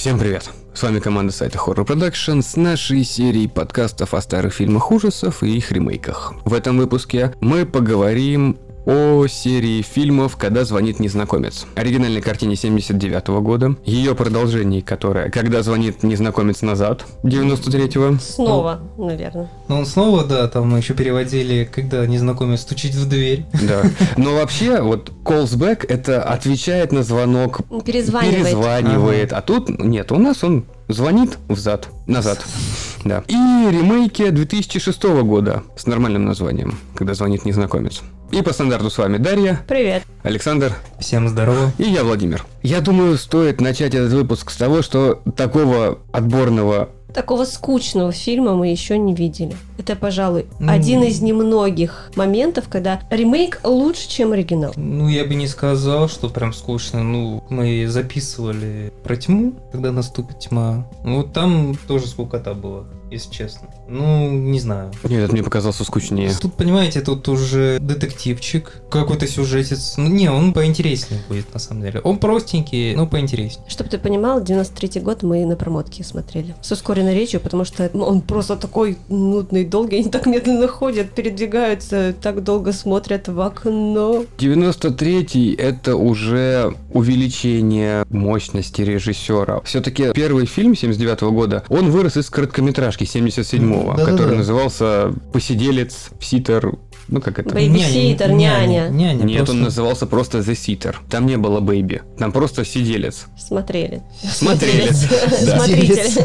Всем привет! С вами команда сайта Horror Production с нашей серией подкастов о старых фильмах ужасов и их ремейках. В этом выпуске мы поговорим о серии фильмов «Когда звонит незнакомец». Оригинальной картине 79 года, ее продолжении, которое «Когда звонит незнакомец назад» 93-го. Снова, наверное. Ну, он снова, да, там мы еще переводили, когда незнакомец стучит в дверь. Да. Но вообще, вот calls back это отвечает на звонок, Перезванивает. перезванивает. А тут нет, у нас он звонит взад, назад. Да. И ремейки 2006 года с нормальным названием, когда звонит незнакомец. И по стандарту с вами Дарья, Привет. Александр Всем здорово. и я, Владимир. Я думаю, стоит начать этот выпуск с того, что такого отборного Такого скучного фильма мы еще не видели. Это, пожалуй, М. один из немногих моментов, когда ремейк лучше, чем оригинал. Ну, я бы не сказал, что прям скучно. Ну, мы записывали про тьму, когда наступит тьма. Ну, вот там тоже скукота была, если честно. Ну, не знаю. Нет, это мне показался скучнее. Тут, понимаете, тут уже детективчик, какой-то сюжетец. Ну, не, он поинтереснее будет, на самом деле. Он простенький, но поинтереснее. Чтобы ты понимал, 93 год мы на промотке смотрели. С ускоренной речью, потому что он просто такой нудный, долгий. Они так медленно ходят, передвигаются, так долго смотрят в окно. 93-й это уже увеличение мощности режиссера. Все-таки первый фильм 79 года, он вырос из короткометражки 77-го, Да-да-да. который назывался «Посиделец», «Sitter», ну как это? Babysitter, няня. Няня, Нет, просто- он назывался просто The Sitter. Там не было baby. Там просто сиделец. Смотрели. Смотрели, да. Смотритель.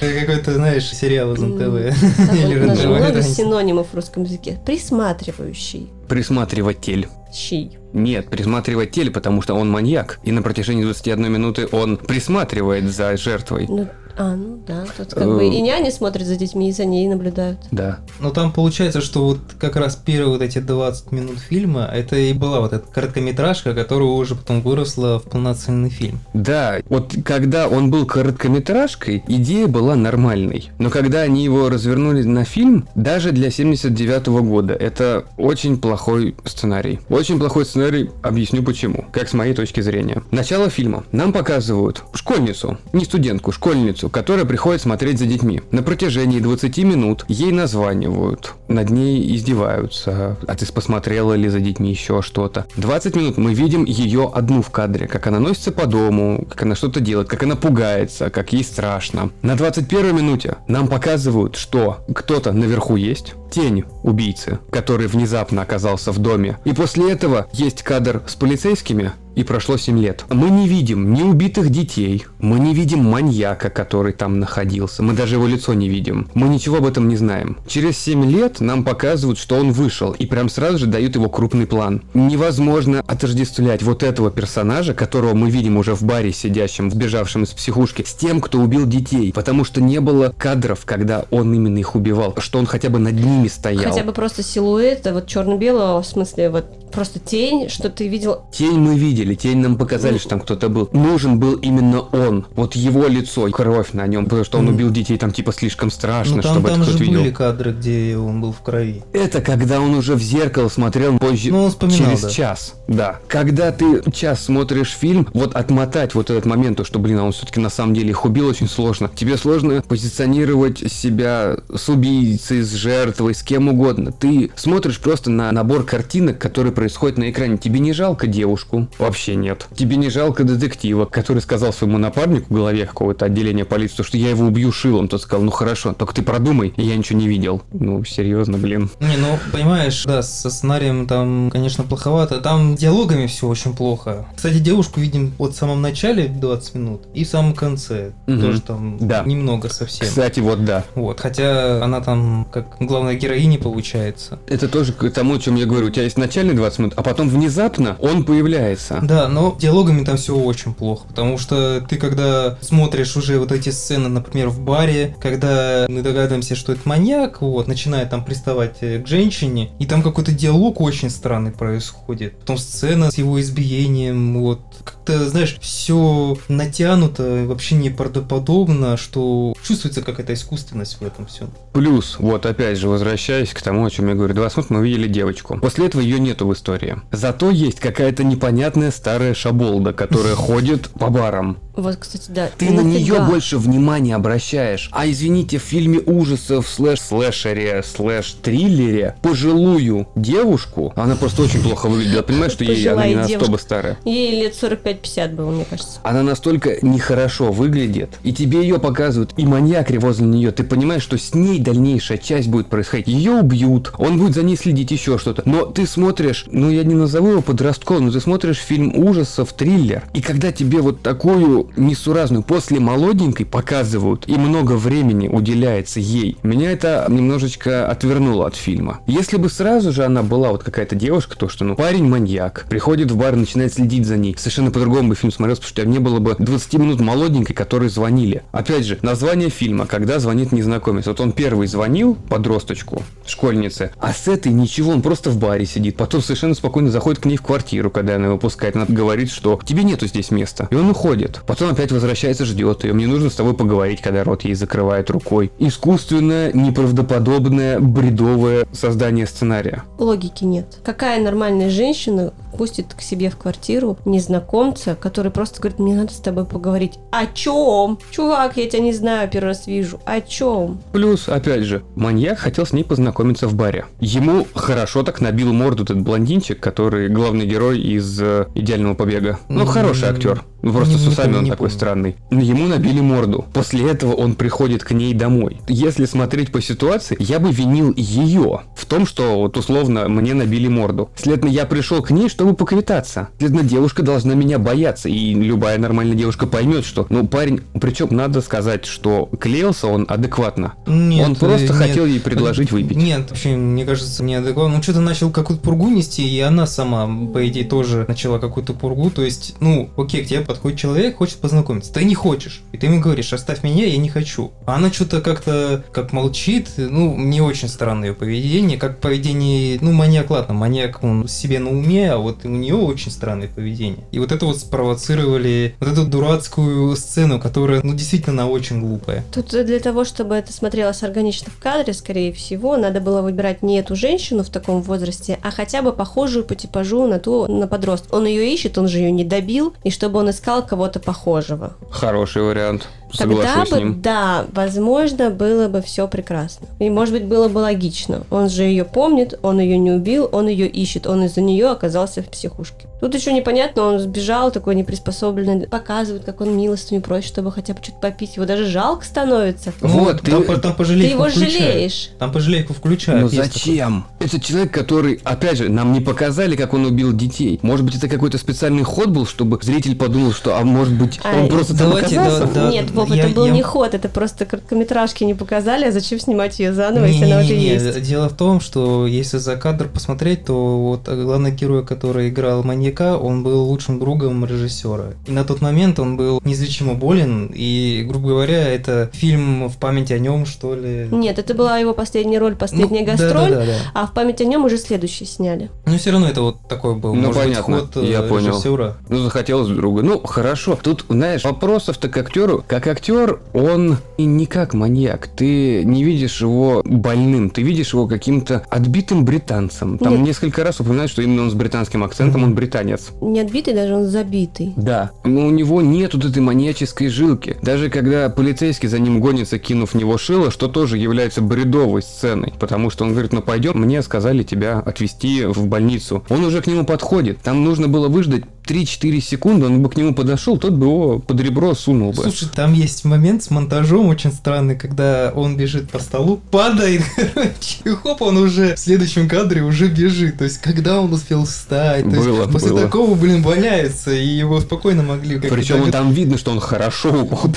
Это Какой-то, знаешь, сериал из НТВ. Или много синонимов в русском языке. Присматривающий. Присматриватель. Щий. Нет, присматриватель, потому что он маньяк. И на протяжении 21 минуты он присматривает за жертвой. Ну, а, ну да, тут как бы Э. и няни смотрят за детьми, и за ней наблюдают. Да. Но там получается, что вот как раз первые вот эти 20 минут фильма, это и была вот эта короткометражка, которая уже потом выросла в полноценный фильм. Да, вот когда он был короткометражкой, идея была нормальной. Но когда они его развернули на фильм, даже для 79 года, это очень плохой сценарий. Очень плохой сценарий, объясню почему. Как с моей точки зрения. Начало фильма. Нам показывают школьницу, не студентку, школьницу, которая приходит смотреть за детьми. На протяжении 20 минут ей названивают, над ней издеваются. А ты посмотрела ли за детьми еще что-то? 20 минут мы видим ее одну в кадре, как она носится по дому, как она что-то делает, как она пугается, как ей страшно. На 21 минуте нам показывают, что кто-то наверху есть, тень убийцы, который внезапно оказался в доме. И после этого есть кадр с полицейскими, и прошло 7 лет. Мы не видим ни убитых детей, мы не видим маньяка, который там находился, мы даже его лицо не видим. Мы ничего об этом не знаем. Через 7 лет нам показывают, что он вышел, и прям сразу же дают его крупный план. Невозможно отождествлять вот этого персонажа, которого мы видим уже в баре сидящем, сбежавшем из психушки, с тем, кто убил детей, потому что не было кадров, когда он именно их убивал, что он хотя бы над ними стоял. Хотя бы просто силуэт, а вот черно-белого, в смысле, вот просто тень, что ты видел. Тень мы видели, тень нам показали, Ну. что там кто-то был. Нужен был именно он. Вот его лицо, кровь на нем, потому что он Ну. убил детей, там типа слишком страшно, ну там, чтобы там это же кто-то были видел. кадры, где он был в крови. Это когда он уже в зеркало смотрел позже, Ну, он вспоминал, через да. час. Да. Когда ты час смотришь фильм, вот отмотать вот этот момент, то, что, блин, а он все-таки на самом деле их убил очень сложно. Тебе сложно позиционировать себя с убийцей, с жертвой, с кем угодно. Ты смотришь просто на набор картинок, которые происходят на экране. Тебе не жалко девушку? Вообще нет. Тебе не жалко детектива, который сказал своему напарнику в голове какого-то отделения полиции, что я его убью шилом. Тот сказал, ну хорошо, только ты продумай, я ничего не видел. Ну, серьезно, блин. Не, ну, понимаешь, да, со сценарием там, конечно, плоховато. Там диалогами все очень плохо. Кстати, девушку видим вот в самом начале 20 минут и в самом конце. Мгм. Тоже там Да. немного совсем. Кстати, вот да. Вот, хотя она там как главная героиня получается. Это тоже к тому, о чем я говорю. У тебя есть начальные 20 минут, а потом внезапно он появляется. Да, но диалогами там все очень плохо, потому что ты когда смотришь уже вот эти сцены, например, в баре, когда мы догадываемся, что это маньяк, вот, начинает там приставать э, к женщине, и там какой-то диалог очень странный происходит. Потом сцена с его избиением, вот, как-то, знаешь, все натянуто, вообще неправдоподобно, что чувствуется какая-то искусственность в этом всем. Плюс, вот опять же, возвращаясь к тому, о чем я говорю, два смотра, мы видели девочку. После этого ее нету в истории. Зато есть какая-то непонятная старая шаболда, которая ходит по барам. Вот, кстати, да. Ты на нее больше внимания обращаешь. А извините, в фильме ужасов слэш слэшере слэш триллере пожилую девушку, она просто очень плохо выглядит. Я понимаю, что ей она не настолько девушка. старая. Ей лет 45-50 было, мне кажется. Она настолько нехорошо выглядит, и тебе ее показывают, и маньяк возле нее, ты понимаешь, что с ней дальнейшая часть будет происходить. Ее убьют, он будет за ней следить еще что-то. Но ты смотришь, ну я не назову его подростковым, но ты смотришь фильм ужасов, триллер, и когда тебе вот такую несуразную после молоденькой показывают, и много времени уделяется ей, меня это немножечко отвернуло от фильма. Если бы сразу же она была вот какая-то девушка, то что, ну, парень маньяк, приходит в бар начинает следить за ней, совершенно по-другому бы фильм смотрелся, потому что не было бы 20 минут молоденькой, которые звонили. Опять же, название фильма, когда звонит незнакомец. Вот он первый звонил подросточку, школьнице, а с этой ничего, он просто в баре сидит, потом совершенно спокойно заходит к ней в квартиру, когда она его пускает, она говорит, что тебе нету здесь места. И он уходит. Потом опять возвращается, ждет ее. Мне нужно с тобой поговорить, когда рот ей закрывает рукой. Искусственное, неправдоподобное, бредовое создание сценария. Логики нет. Какая нормальная женщина пустит к себе в квартиру незнакомца, который просто говорит, мне надо с тобой поговорить. О чем? Чувак, я тебя не знаю, первый раз вижу. О чем? Плюс, опять же, маньяк хотел с ней познакомиться в баре. Ему хорошо так набил морду этот блондинчик, который главный герой из э, «Идеального побега». Ну, хороший актер. Ну, просто не- с не усами помню, он не такой помню. странный. Ему набили морду. После этого он приходит к ней домой. Если смотреть по ситуации, я бы винил ее в том, что вот условно мне набили морду. Следовательно, я пришел к ней, чтобы поквитаться. Следовательно, девушка должна меня бояться. И любая нормальная девушка поймет, что, ну, парень, причем надо сказать, что клеился он адекватно. Нет, Он просто э, нет. хотел ей предложить выпить. Нет, вообще, мне кажется, неадекватно. Он что-то начал какую-то пургу нести, и она сама, по идее, тоже начала какую-то пургу. То есть, ну, окей, к тебе подходит человек, хочет познакомиться. Ты не хочешь. И ты ему говоришь, оставь меня, я не хочу. А она что-то как-то, как молчит. Ну, мне очень странное поведение. Как поведение, ну, маньяк, ладно, маньяк, он себе на уме, а вот у нее очень странное поведение. И вот это вот спровоцировали вот эту дурацкую сцену, которая, ну, действительно, она очень глупая. Тут для того, чтобы это смотрелось органично в кадре, скорее всего, надо было выбирать не эту женщину в таком возрасте, а хотя бы похожую по типажу на ту, на подростка. Он ее ищет, он же ее не добил, и чтобы он искал кого-то похожего. Хороший вариант. Тогда Соглашусь бы, с ним. да, возможно, было бы все прекрасно. И, может быть, было бы логично. Он же ее помнит, он ее не убил, он ее ищет, он из-за нее оказался в психушке. Тут еще непонятно, он сбежал, такой неприспособленный, показывает, как он милостыню просит, чтобы хотя бы что-то попить. Его даже жалко становится. Вот, там, ты- там Ты пожалейку его включают. жалеешь. Там пожалейку включают. Ну есть такое. зачем? Это человек, который, опять же, нам не показали, как он убил детей. Может быть, это какой-то специальный ход был, чтобы зритель подумал, что, а может быть, А, он просто там давайте, оказался? да, да. Нет, Вов, я- это был я- не ход, это просто короткометражки не показали, а зачем снимать ее заново, если она уже Не-не-не, есть? Дело в том, что если за кадр посмотреть, то вот главный герой, который играл маньяка, он был лучшим другом режиссера. И на тот момент он был неизлечимо болен, и, грубо говоря, это фильм в память о нем, что ли. Нет, это была его последняя роль, последняя Ну, гастроль, Да-да-да. а в память о нем уже следующий сняли. Но все равно это вот такой был, Ну, может понятно, быть, ход э, я понял. режиссера. Ну, захотелось друга. Ну, хорошо. Тут, знаешь, вопросов-то к актеру. Как актер, он и не как маньяк. Ты не видишь его больным, ты видишь его каким-то отбитым британцем. Там Нет. несколько раз упоминают, что именно он с британским акцентом, он британец. Не отбитый даже, он забитый. Да. Но у него нет вот этой маньяческой жилки. Даже когда полицейский за ним гонится, кинув в него шило, что тоже является бредовой сценой. Потому что он говорит, ну пойдем, мне сказали тебя отвезти в больницу. Он уже к нему подходит. Там нужно было выждать 3-4 секунды, он бы к нему подошел, тот бы его под ребро сунул бы. Слушай, там есть момент с монтажом очень странный, когда он бежит по столу, падает, короче, и хоп, он уже в следующем кадре уже бежит. То есть, когда он успел встать. То есть, Было, после было. такого, блин, валяется, и его спокойно могли как-то Причем так- там видно, что он хорошо упал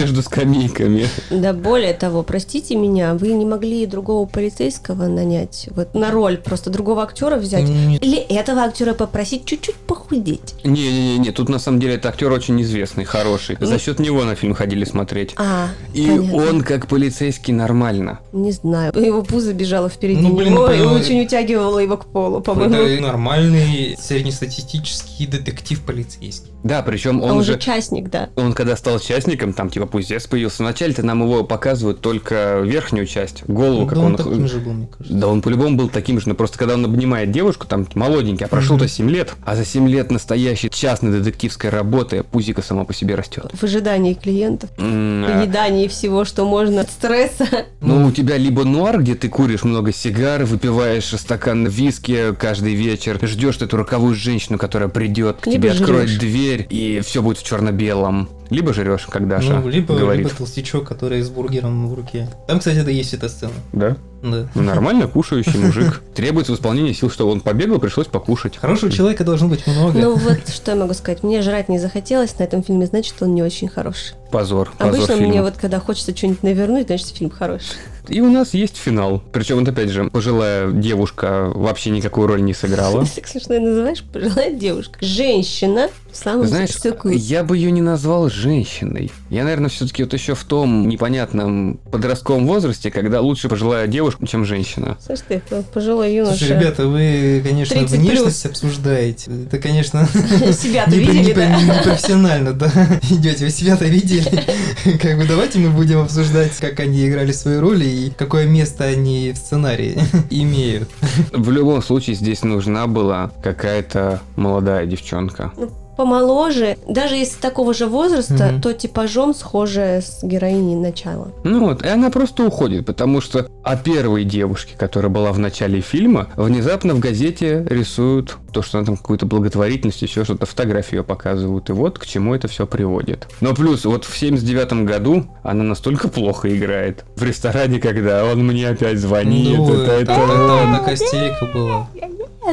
между скамейками. Да более того, простите меня, вы не могли другого полицейского нанять, вот на роль просто другого актера взять? Или этого актера попросить чуть-чуть похудеть. Не-не-не, тут на самом деле это актер очень известный, хороший. За счет него на фильм ходили смотреть. А, И понятно. он как полицейский нормально. Не знаю. Его пузо бежало впереди Ну, блин, него и ну, очень утягивало его к полу, по-моему. Это нормальный среднестатистический детектив полицейский. Да, причем А он он же... частник, да. Он когда стал частником, там типа пуздец появился. Вначале-то нам его показывают только верхнюю часть, голову, как да он... он таким же был, мне кажется. Да он по-любому был таким же, но просто когда он обнимает девушку, там молоденький, а прошло-то Мгм. 7 лет, а за 7 лет настоящей частной детективской работы пузика сама по себе растет. В ожидании клиентов, М, а, поедании всего, что можно от стресса. Ну, у тебя либо нуар, где ты куришь много сигар, выпиваешь стакан виски каждый вечер, ждешь эту роковую женщину, которая придет к Либо тебе, откроет жрёшь. Дверь, и все будет в черно-белом. Либо жрешь, как Даша Ну, либо, говорит. либо толстячок, который с бургером в руке. Там, кстати, это есть эта сцена. Да? Да. Ну, нормально кушающий мужик. Требуется восполнение сил, чтобы он побегал, пришлось покушать. Хорошего человека должно быть много. Ну вот, что я могу сказать. Мне жрать не захотелось на этом фильме, значит, он не очень хороший. Позор, позор Обычно фильма. мне вот, когда хочется что-нибудь навернуть, значит, фильм хороший. И у нас есть финал. Причем, вот опять же, пожилая девушка вообще никакую роль не сыграла. Ты так смешно называешь, пожилая девушка. Женщина в самом Знаешь, соку. я бы ее не назвал женщиной. Я, наверное, все-таки вот еще в том непонятном подростковом возрасте, когда лучше пожилая девушка, чем женщина. Слышь ты, пожилой юноша. Слушай, ребята, вы, конечно, 30 внешность обсуждаете. Это, конечно, Себя-то не- видели, не- да? не профессионально, да. Идете, вы себя-то видели. Как бы давайте мы будем обсуждать, как они играли свои роли и какое место они в сценарии имеют. В любом случае, здесь нужна была какая-то молодая девчонка. Помоложе, даже если такого же возраста, Мгм. то типажом схожая с героиней начала. Ну вот, и она просто уходит, потому что о первой девушке, которая была в начале фильма, внезапно в газете рисуют то, что она там какую-то благотворительность, еще что-то, фотографию ее показывают, и вот к чему это все приводит. Но плюс, вот в 79 году она настолько плохо играет. В ресторане, когда он мне опять звонит, Ну, это, это- такая истерика была.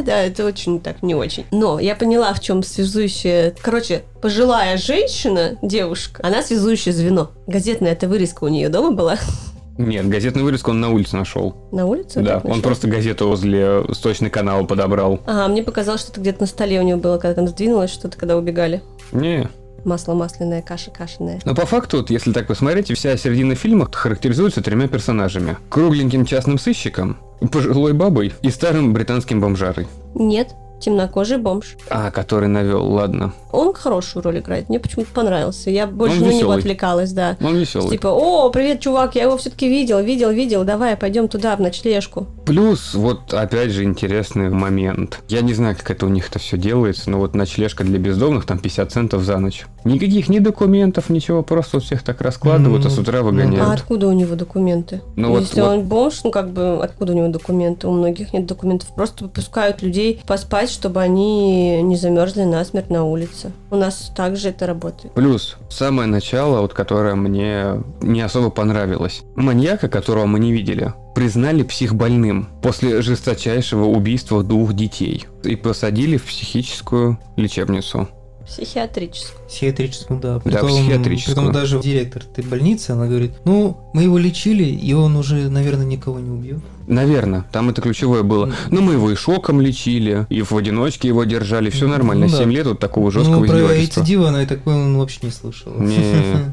Да, это очень так не очень. Но я поняла, в чем связующая... Короче, пожилая женщина, девушка, она связующее звено. Газетная эта вырезка у нее дома была Нет, газетную вырезку он на улице нашел. на улице. Да, он просто газету возле сточный канал подобрал. Ага, мне показалось, что это где-то на столе у него было, когда там сдвинулось что-то, когда убегали. Не, Масло масляное, каша кашиная. Но по факту, вот, если так посмотреть, вся середина фильма характеризуется тремя персонажами. Кругленьким частным сыщиком, пожилой бабой и старым британским бомжарой. Нет, темнокожий бомж. А, который навел, ладно. Он хорошую роль играет, мне почему-то понравился. Я больше Он на него весёлый. отвлекалась, да. Он веселый. Типа, о, привет, чувак, я его все-таки видел, видел, видел, давай пойдем туда, в ночлежку. Плюс, вот опять же интересный момент. Я не знаю, как это у них это все делается, но вот ночлежка для бездомных там 50 центов за ночь. Никаких ни документов, ничего, просто вот всех так раскладывают, а с утра Ну, выгоняют. А откуда у него документы? Ну вот- Если вот- он бомж, ну как бы откуда у него документы? У многих нет документов. Просто выпускают людей поспать, чтобы они не замерзли насмерть на улице. У нас также это работает. Плюс, самое начало, вот которое мне не особо понравилось. Маньяка, которого мы не видели, признали психбольным после жесточайшего убийства двух детей и посадили в психическую лечебницу. Психиатрическую. Психиатрическую, да. Да, психиатрическую. Притом даже директор этой больницы, она говорит, ну, мы его лечили, и он уже, наверное, никого не убьет. Наверное, там это ключевое было. Но мы его и шоком лечили, и в одиночке его держали, все нормально. Ну да. 7 лет вот такого жесткого ну, про издевательства. рецидива она, я так понял, он вообще не слышал. Не,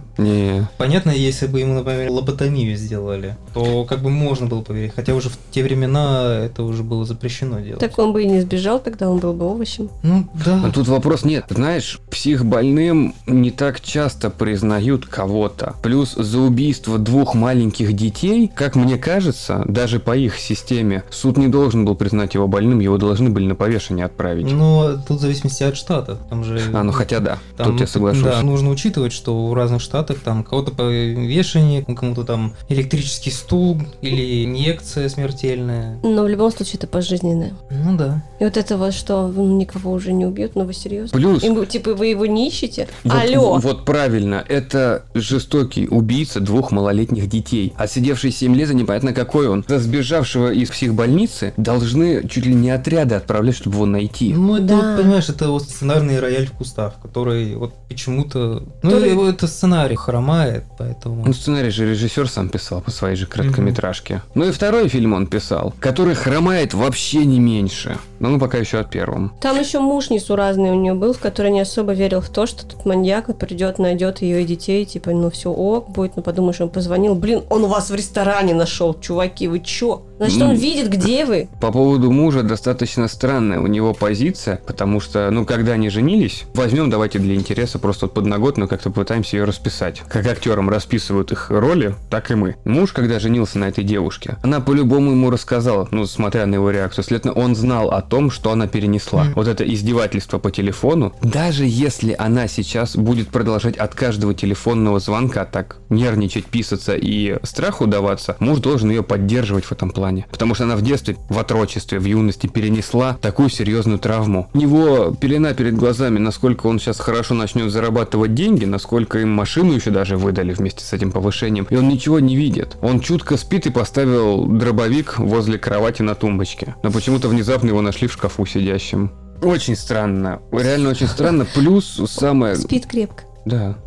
не. Понятно, если бы ему, например, лоботомию сделали, то как бы можно было поверить. Хотя уже в те времена это уже было запрещено делать. Так он бы и не сбежал, тогда он был бы овощем. Ну, да. Но тут вопрос нет. Знаешь, психбольным не так часто признают кого-то. Плюс за убийство двух маленьких детей, как мне кажется, даже по их системе, суд не должен был признать его больным, его должны были на повешение отправить. Но тут в зависимости от штата. Там же... А, ну хотя да, Там, тут я соглашусь. Да, нужно учитывать, что в разных штатах там кого-то повешение, кому-то там электрический стул или инъекция смертельная. Но в любом случае это пожизненное. Ну да. И вот это вот, что никого уже не убьет, ну вы серьезно? Плюс, Им, типа, вы его не ищете? вот, Алло! вот правильно, это жестокий убийца двух малолетних детей. Отсидевший 7 лет, за непонятно какой он. За сбежавшего из психбольницы должны чуть ли не отряды отправлять, чтобы его найти. Ну, это, Да. вот, понимаешь, это вот сценарный рояль в кустах, который вот почему-то... Ну, Который- это сценарий хромает, поэтому... Ну, сценарий же режиссер сам писал по своей же короткометражке. Ну и второй фильм он писал, который хромает вообще не меньше. Но мы пока еще от первом. Там еще муж несуразный у нее был, в который не особо верил в то, что тут маньяк придет, найдет ее и детей, типа, ну все ок будет, ну подумаешь, он позвонил, блин, он у вас в ресторане нашел, чуваки, вы чё? Значит, он Ну. видит, где вы. По поводу мужа достаточно странная у него позиция, потому что, ну, когда они женились, возьмем, давайте для интереса просто вот подноготную как-то пытаемся ее расписать. Как актерам расписывают их роли, так и мы. Муж, когда женился на этой девушке, она по-любому ему рассказала, ну, смотря на его реакцию, следовательно, он знал о том, что она перенесла. Мгм. Вот это издевательство по телефону, даже если она сейчас будет продолжать от каждого телефонного звонка так нервничать, писаться и страху даваться, муж должен ее поддерживать в этом плане. Потому что она в детстве, в отрочестве, в юности перенесла такую серьезную травму. У него пелена перед глазами, насколько он сейчас хорошо начнет зарабатывать деньги, насколько им машину еще даже выдали вместе с этим повышением, и он ничего не видит. Он чутко спит и поставил дробовик возле кровати на тумбочке. Но почему-то внезапно его нашли в шкафу сидящим. Очень странно. Реально очень странно. Плюс самое... Спит крепко. Да,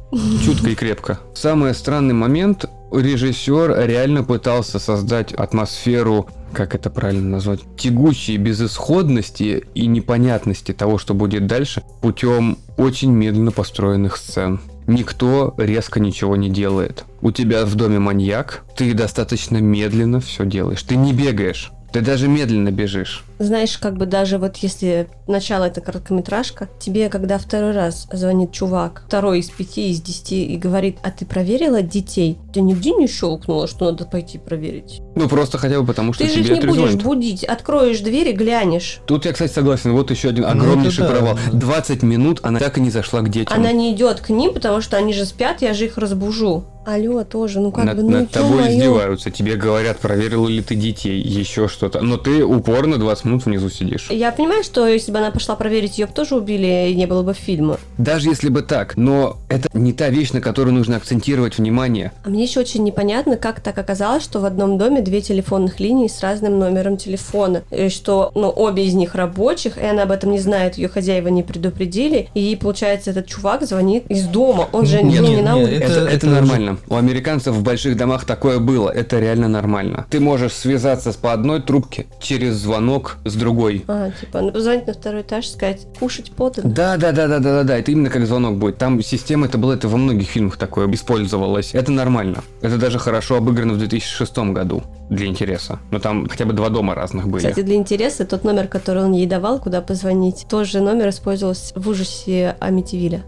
чутко и крепко. Самый странный момент, режиссер реально пытался создать атмосферу, как это правильно назвать, тягучей безысходности и непонятности того, что будет дальше, путем очень медленно построенных сцен. Никто резко ничего не делает. У тебя в доме маньяк, ты достаточно медленно все делаешь. Ты не бегаешь. Ты даже медленно бежишь. Знаешь, как бы даже вот если начало это короткометражка, тебе, когда второй раз звонит чувак, второй из пяти, из десяти, и говорит, а ты проверила детей? Ты нигде не щелкнуло, что надо пойти проверить? Ну просто хотя бы потому, что ты же их тебе не будешь отрезвонят. будить, откроешь дверь и глянешь. Тут я, кстати, согласен. Вот еще один Ну, огромнейший это да. провал. 20 минут она так и не зашла к детям. Она не идет к ним, потому что они же спят, я же их разбужу. Алло, тоже, ну как над, бы, ну над тобой ё-моё. издеваются. Тебе говорят, проверил ли ты детей, еще что-то. Но ты упорно 20 минут внизу сидишь. Я понимаю, что если бы она пошла проверить, ее бы тоже убили, и не было бы фильма. Даже если бы так, но это не та вещь, на которую нужно акцентировать внимание. А мне еще очень непонятно, как так оказалось, что в одном доме две телефонных линии с разным номером телефона. И что, ну, обе из них рабочих, и она об этом не знает, ее хозяева не предупредили. И ей, получается, этот чувак звонит из дома. Он же Нет, не нет, на нет, улице. Это, Это- это, нормально. У американцев в больших домах такое было. Это реально нормально. Ты можешь связаться с по одной трубке через звонок с другой. А, типа, ну, позвонить на второй этаж, сказать, кушать подано. Да, да, да, да, да, да, да. Это именно как звонок будет. Там система это было, это во многих фильмах такое использовалось. Это нормально. Это даже хорошо обыграно в 2006 году для интереса. Но там хотя бы два дома разных были. Кстати, для интереса, тот номер, который он ей давал, куда позвонить, тот же номер использовался в ужасе Амитивиля.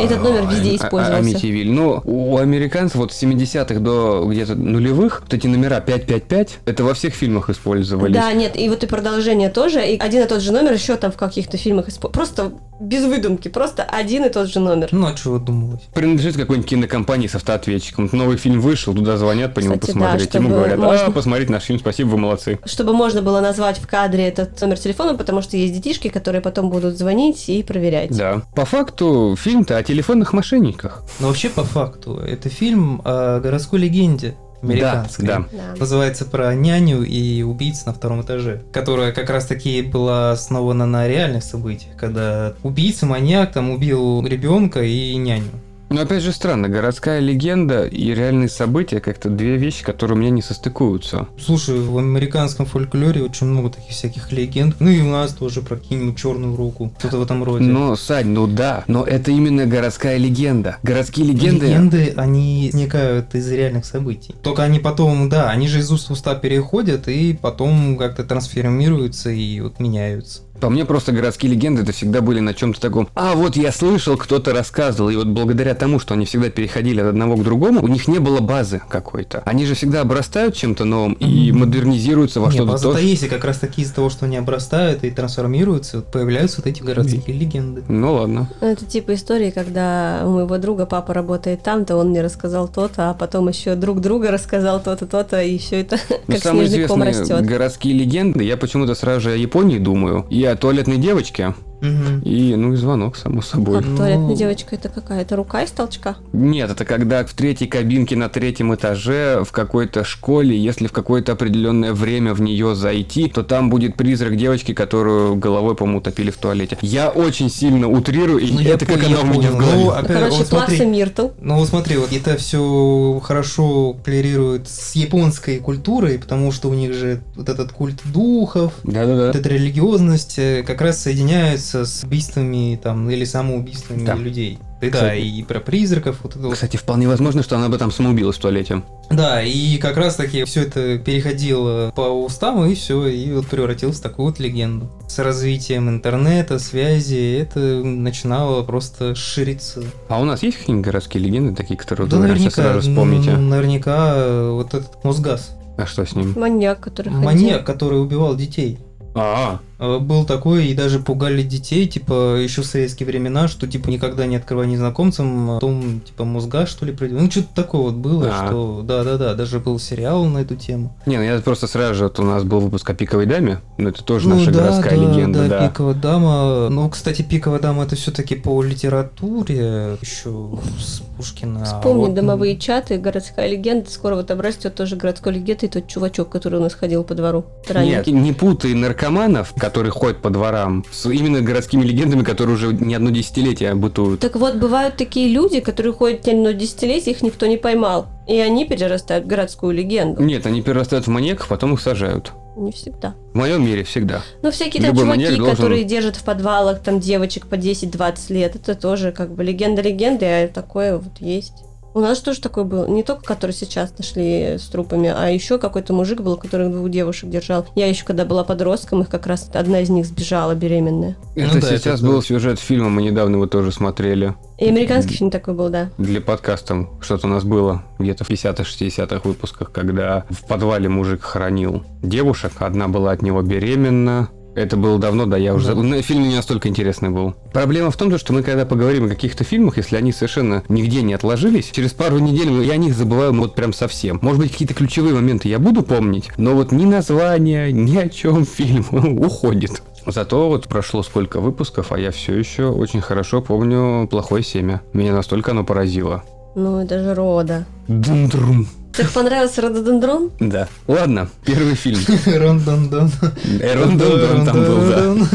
Этот номер везде использовался. Амитивиль. Ну, у американцев вот с 70-х до где-то нулевых вот эти номера 555, это во всех фильмах использовались. Да, нет, и вот и продолжение тоже, и один и тот же номер еще там в каких-то фильмах используется. Просто без выдумки, просто один и тот же номер. Ну, а чего думалось? Принадлежит какой-нибудь кинокомпании с автоответчиком. Новый фильм вышел, туда звонят по нему Кстати, да, посмотреть. Ему чтобы говорят, можно- а, посмотрите наш фильм, спасибо, вы молодцы. Чтобы можно было назвать в кадре этот номер телефона, потому что есть детишки, которые потом будут звонить и проверять. Да. По факту, фильм-то о телефонных мошенниках. Но вообще, по факту, это фильм о городской легенде американской. Да, Да. Называется про няню и убийц на втором этаже, которая как раз таки была основана на реальных событиях, когда убийца, маньяк там убил ребенка и няню. Но опять же странно, городская легенда и реальные события как-то две вещи, которые у меня не состыкуются. Слушай, в американском фольклоре очень много таких всяких легенд. Ну и у нас тоже про какую-нибудь черную руку. Что-то в этом роде. Но, Сань, ну да, но это именно городская легенда. Городские легенды... Легенды, они возникают из реальных событий. Только они потом, да, они же из уст в уста переходят и потом как-то трансформируются и вот меняются. По мне просто городские легенды это всегда были на чем-то таком. А вот я слышал, кто-то рассказывал, и вот благодаря тому, что они всегда переходили от одного к другому, у них не было базы какой-то. Они же всегда обрастают чем-то новым и модернизируются во что-то база-то тоже. есть, и как раз таки из-за того, что они обрастают и трансформируются, появляются вот эти городские легенды. Ну ладно. Ну, Это типа истории, когда у моего друга папа работает там-то, он мне рассказал то-то, а потом еще друг друга рассказал то-то, то-то, и все это Но как Ну, самые снежный ком известные растет. городские легенды, я почему-то сразу же о Японии думаю о туалетной девочке. И, ну, и звонок, само собой. Как туалетная Ну. девочка, это какая? Это рука из толчка? Нет, это когда в третьей кабинке на третьем этаже в какой-то школе, если в какое-то определенное время в нее зайти, то там будет призрак девочки, которую головой, по-моему, утопили в туалете. Я очень сильно утрирую, и Ну, я это как понял, она у меня в понял. голове. Ну, опять, Короче, вот смотри. Миртл. Ну вот смотри, вот это все хорошо коррелирует с японской культурой, потому что у них же вот этот культ духов, Да-да-да. вот эта религиозность э, как раз соединяются с убийствами там или самоубийствами Да. людей. И да, Кстати. и про призраков, вот это вот. Кстати, вполне возможно, что она бы там самоубилась в туалете. Да, и как раз таки все это переходило по устам, и все, и вот превратилось в такую вот легенду. С развитием интернета, связи, это начинало просто шириться. А у нас есть какие-нибудь городские легенды, такие, которые Да вы наверняка, сразу вспомните? м, наверняка вот этот Мосгаз. А что с ним? Маньяк, который ходил. Маньяк, который убивал детей. А, Э, Был такой, и даже пугали детей, типа, еще в советские времена, что, типа, никогда не открывай незнакомцам, а потом, типа, мозга, что ли, пройдет. Ну, что-то такое вот было, А. что, да-да-да, даже был сериал на эту тему. не, ну я просто сразу же, вот у нас был выпуск о пиковой даме, но это тоже ну, наша да, городская да, легенда, да, да. пиковая дама. Ну, кстати, пиковая дама это все-таки по литературе, еще с Пушкина. а Вспомни вот, домовые чаты, городская легенда. Скоро вот обрастет тоже городской легендой тот чувачок, который у нас ходил по двору. Нет, Странненький. не путай наркоманов, которые ходят по дворам, с именно городскими легендами, которые уже не одно десятилетие бытуют. Так вот, бывают такие люди, которые ходят не одно десятилетие, их никто не поймал. И они перерастают в городскую легенду. Нет, они перерастают в маньяков, потом их сажают. Не всегда. В моем мире всегда. Но всякие там чуваки, должен- которые держат в подвалах там девочек по 10-20 лет, это тоже как бы легенда легенды, а такое вот есть. У нас тоже такое было. Не только который сейчас нашли с трупами, а еще какой-то мужик был, который двух девушек держал. Я еще когда была подростком, их как раз одна из них сбежала беременная. Ну это да, сейчас это- был сюжет фильма, мы недавно его тоже смотрели. И американский фильм такой был, да. Для подкаста что-то у нас было где-то в 50-60-х выпусках, когда в подвале мужик хоронил девушек, одна была от него беременна. Это было давно, да, я уже... Да. Фильм не настолько интересный был. Проблема в том, что мы когда поговорим о каких-то фильмах, если они совершенно нигде не отложились, через пару недель я о них забываю вот прям совсем. Может быть, какие-то ключевые моменты я буду помнить, но вот ни название, ни о чем фильм уходит. Зато вот прошло сколько выпусков, а я все еще очень хорошо помню «Плохое семя». Меня настолько оно поразило. Ну, это же рода. Дун-друн. Тебе понравился рододендрон? Да. Ладно, первый фильм. Рон-дон-дон. Эрон там был, да. Рон-дон-дон.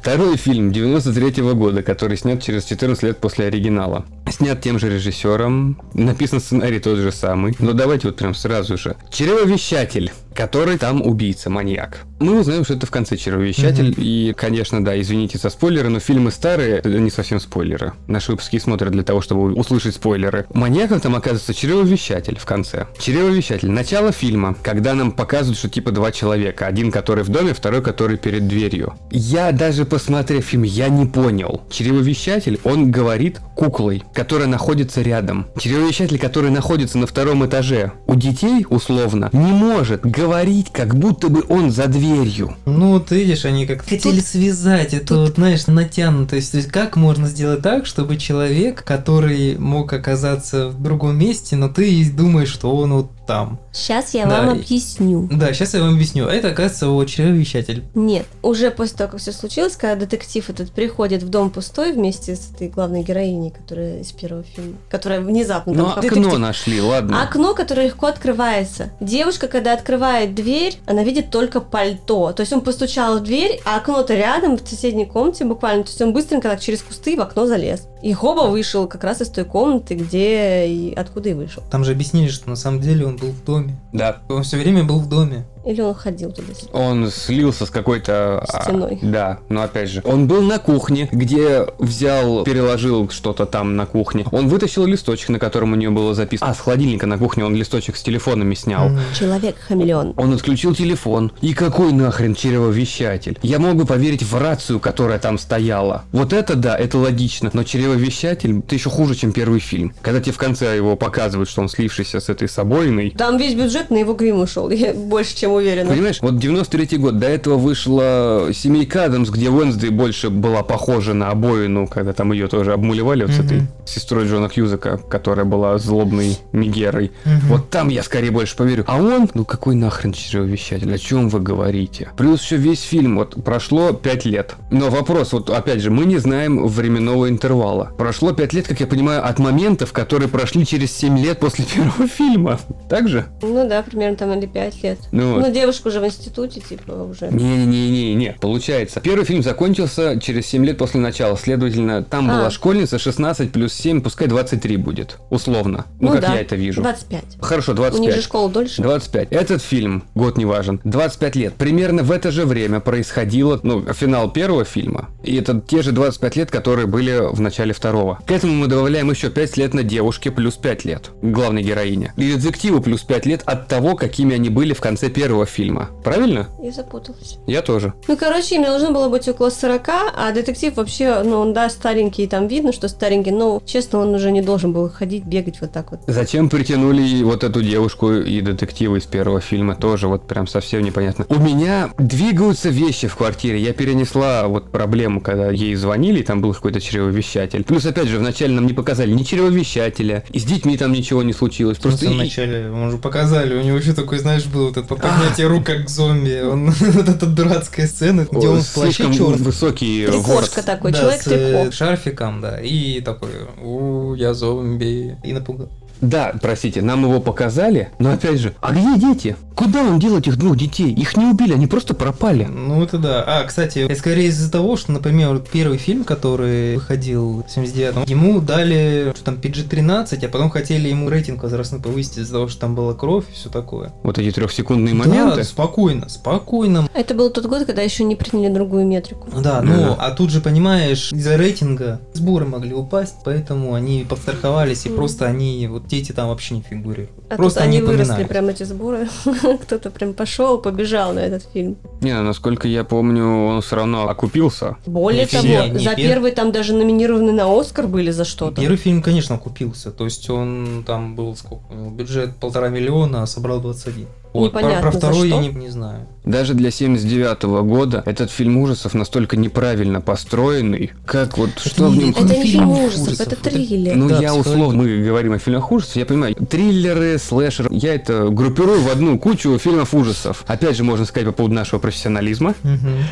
Второй фильм 93 года, который снят через 14 лет после оригинала. Снят тем же режиссером, написан сценарий тот же самый. Но давайте вот прям сразу же. Чревовещатель, который там убийца, маньяк. Мы узнаем, что это в конце Чревовещатель. И, конечно, да, извините за спойлеры, но фильмы старые, это не совсем спойлеры. Наши выпуски смотрят для того, чтобы услышать спойлеры. Маньяком там оказывается Чревовещатель в конце. Чревовещатель. Начало фильма, когда нам показывают, что типа два человека. Один, который в доме, второй, который перед дверью. Я даже посмотрев фильм, я не понял. Чревовещатель, он говорит куклой, которая находится рядом. Чревовещатель, который находится на втором этаже. У детей, условно, не может говорить, как будто бы он за дверью. Ну, вот видишь, они как хотели связать это, вот, знаешь, натянутость. То есть, как можно сделать так, чтобы человек, который мог оказаться в другом месте, но ты думаешь, что он вот там. Сейчас я Да, вам объясню. Да, сейчас я вам объясню. А это, оказывается, его чревовещатель. Нет, уже после того, как все случилось, когда детектив этот приходит в дом пустой вместе с этой главной героиней, которая из первого фильма, которая внезапно Ну, окно детектив- нашли, ладно. Окно, которое легко открывается. Девушка, когда открывает дверь, она видит только пальто. То есть он постучал в дверь, а окно-то рядом, в соседней комнате буквально. То есть он быстренько так через кусты в окно залез. И Хоба вышел как раз из той комнаты, где и откуда и вышел. Там же объяснили, что на самом деле он был в доме. Да. Он все время был в доме. Или он ходил туда-сюда. Он слился с какой-то... а, Стеной. да, но опять же. Он был на кухне, где взял, переложил что-то там на кухне. Он вытащил листочек, на котором у нее было записано. А, с холодильника на кухне он листочек с телефонами снял. Человек-хамелеон. Он отключил телефон. И какой нахрен чревовещатель? Я мог бы поверить в рацию, которая там стояла. Вот это да, это логично. Но чревовещатель, это еще хуже, чем первый фильм. Когда тебе в конце его показывают, что он слившийся с этой собойной. Там весь бюджет на его грим ушел. И Больше, чем чем уверена. Понимаешь, вот 93-й год, до этого вышла «Семейка Адамс», где Уэнсдей больше была похожа на обоину, когда там ее тоже обмулевали вот с этой сестрой Джона Хьюзека, которая была злобной Мегерой. Мгм. Вот там я скорее больше поверю. А он, ну какой нахрен чревовещатель, о чем вы говорите? Плюс еще весь фильм, вот прошло 5 лет. Но вопрос, вот опять же, мы не знаем временного интервала. Прошло 5 лет, как я понимаю, от моментов, которые прошли через 7 лет после первого фильма. Так же? Ну да, примерно там или 5 лет. Ну, вот. Ну, девушка уже в институте, типа, уже. Не-не-не-не, получается. Первый фильм закончился через 7 лет после начала, следовательно, там А. была школьница 16 плюс 7, пускай 23 будет, условно. Ну, как да, я это вижу. 25. Хорошо, У 25. них же школа дольше. 25. Этот фильм, год не важен, 25 лет. Примерно в это же время происходило, ну, финал первого фильма. И это те же 25 лет, которые были в начале второго. К этому мы добавляем еще 5 лет на девушке плюс 5 лет. Главной героине. И детективу плюс 5 лет от того, какими они были в конце первого фильма. Правильно? Я запуталась. Я тоже. Ну, короче, им должно было быть около 40, а детектив вообще, ну, он, да, старенький, там видно, что старенький, но, честно, он уже не должен был ходить, бегать вот так вот. Зачем притянули вот эту девушку и детектива из первого фильма? Тоже вот прям совсем непонятно. У меня двигаются вещи в квартире. Я перенесла вот проблему, когда ей звонили, и там был какой-то чревовещатель. Плюс, опять же, вначале нам не показали ни чревовещателя, и с детьми там ничего не случилось. Просто вначале, мы уже показали, у него еще такой, знаешь, был вот это поднятие рук как зомби. Он, вот эта дурацкая сцена, где он в плаще черном. высокий Трикошка ворс. такой, Да, человек с э, трико. шарфиком, да, и такой, у я зомби, и напугал. Да, простите, нам его показали, но опять же, а где дети? Куда он дел этих двух детей? Их не убили, они просто пропали. Ну это да. А, кстати, это скорее из-за того, что, например, вот первый фильм, который выходил в 79-м, ему дали что там PG-13, а потом хотели ему рейтинг возрастной повысить из-за того, что там была кровь и все такое. Вот эти трехсекундные моменты. Да, спокойно, спокойно. Это был тот год, когда еще не приняли другую метрику. Да, Ну да. а тут же, понимаешь, из-за рейтинга сборы могли упасть, поэтому они подстраховались, и просто они, вот дети там вообще не фигурируют. А просто тут они выросли прям эти сборы. Кто-то прям пошел, побежал на этот фильм. Не, насколько я помню, он все равно окупился. Более Не того, все, не за пер- первый там даже номинированы на Оскар были за что-то. Первый фильм, конечно, окупился. То есть он там был сколько? Бюджет полтора миллиона, а собрал 21. Вот. Про- Непонятно, Про, за второй я что. не, не знаю. Даже для 79 года этот фильм ужасов настолько неправильно построенный, как вот что в не- нем... Это не фильм ужасов, ужасов, это это- триллер. Ну, Да, я условно, мы говорим о фильмах ужасов, я понимаю, триллеры, слэшеры, я это группирую в одну кучу фильмов ужасов. Опять же, можно сказать по поводу нашего профессионализма,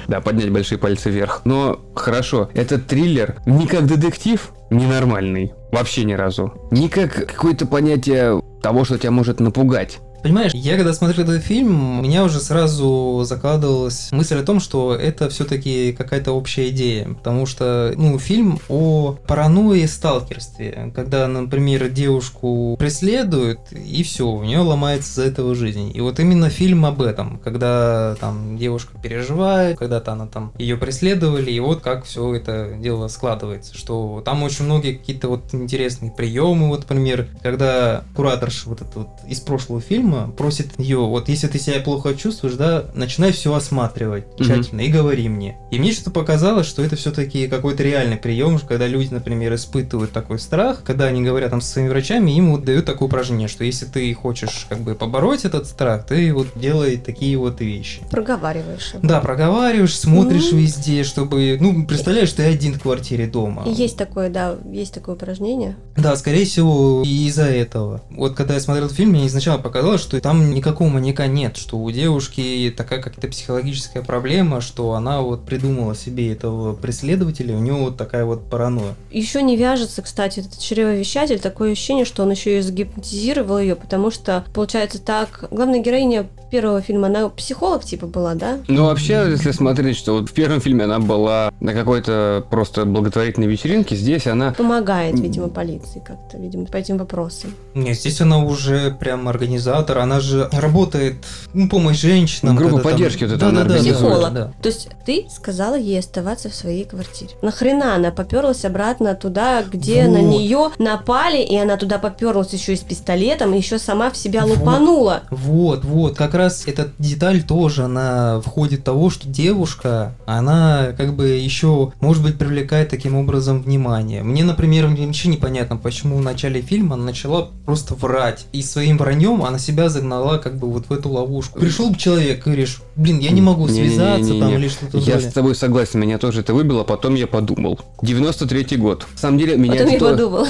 да, поднять большие пальцы вверх. Но хорошо, этот триллер не как детектив, ненормальный, вообще ни разу. Не как какое-то понятие того, что тебя может напугать. Понимаешь, я когда смотрел этот фильм, у меня уже сразу закладывалась мысль о том, что это все-таки какая-то общая идея. Потому что, ну, фильм о паранойи и сталкерстве. Когда, например, девушку преследуют, и все, у нее ломается за этого жизнь. И вот именно фильм об этом. Когда там девушка переживает, когда-то она там ее преследовали, и вот как все это дело складывается. Что там очень многие какие-то вот интересные приемы, вот, например, когда кураторша вот это вот из прошлого фильма просит ее, вот если ты себя плохо чувствуешь, да, начинай все осматривать тщательно и говори мне. И мне что-то показалось, что это все-таки какой-то реальный прием, когда люди, например, испытывают такой страх, когда они говорят там со своими врачами, им вот дают такое упражнение, что если ты хочешь как бы побороть этот страх, ты вот делай такие вот вещи. Проговариваешь. его. Да, проговариваешь, смотришь Мгм. везде, чтобы, ну, представляешь, ты один в квартире дома. Есть такое, да, есть такое упражнение. Да, скорее всего, и из-за этого. Вот когда я смотрел этот фильм, мне изначально показалось, что там никакого маньяка нет, что у девушки такая какая-то психологическая проблема, что она вот придумала себе этого преследователя, у нее вот такая вот паранойя. Еще не вяжется, кстати, этот чревовещатель. Такое ощущение, что он еще и загипнотизировал ее, потому что, получается так, главная героиня первого фильма, она психолог типа была, да? Ну, вообще, если смотреть, что вот в первом фильме она была на какой-то просто благотворительной вечеринке, здесь она... Помогает, видимо, полиции как-то, видимо, по этим вопросам. Нет, здесь она уже прям организатор, она же работает, ну, помощь женщинам. Группа когда там- поддержки вот это она Да-да-да, организует. Психолог. да. То есть ты сказала ей оставаться в своей квартире. Нахрена она поперлась обратно туда, где на Вот. нее напали, и она туда поперлась еще и с пистолетом, и еще сама в себя Вот. лупанула. Вот, вот, как раз эта деталь тоже, она входит в того, что девушка, она как бы еще, может быть, привлекает таким образом внимание. Мне, например, вообще непонятно, почему в начале фильма она начала просто врать. И своим враньем она себя себя загнала как бы вот в эту ловушку. Пришел бы человек, говоришь, блин, я не могу связаться Не-не-не-не-не. там или что-то. Я вроде». с тобой согласен, меня тоже это выбило, потом я подумал. 93-й год. На самом деле, меня Потом я это- подумал.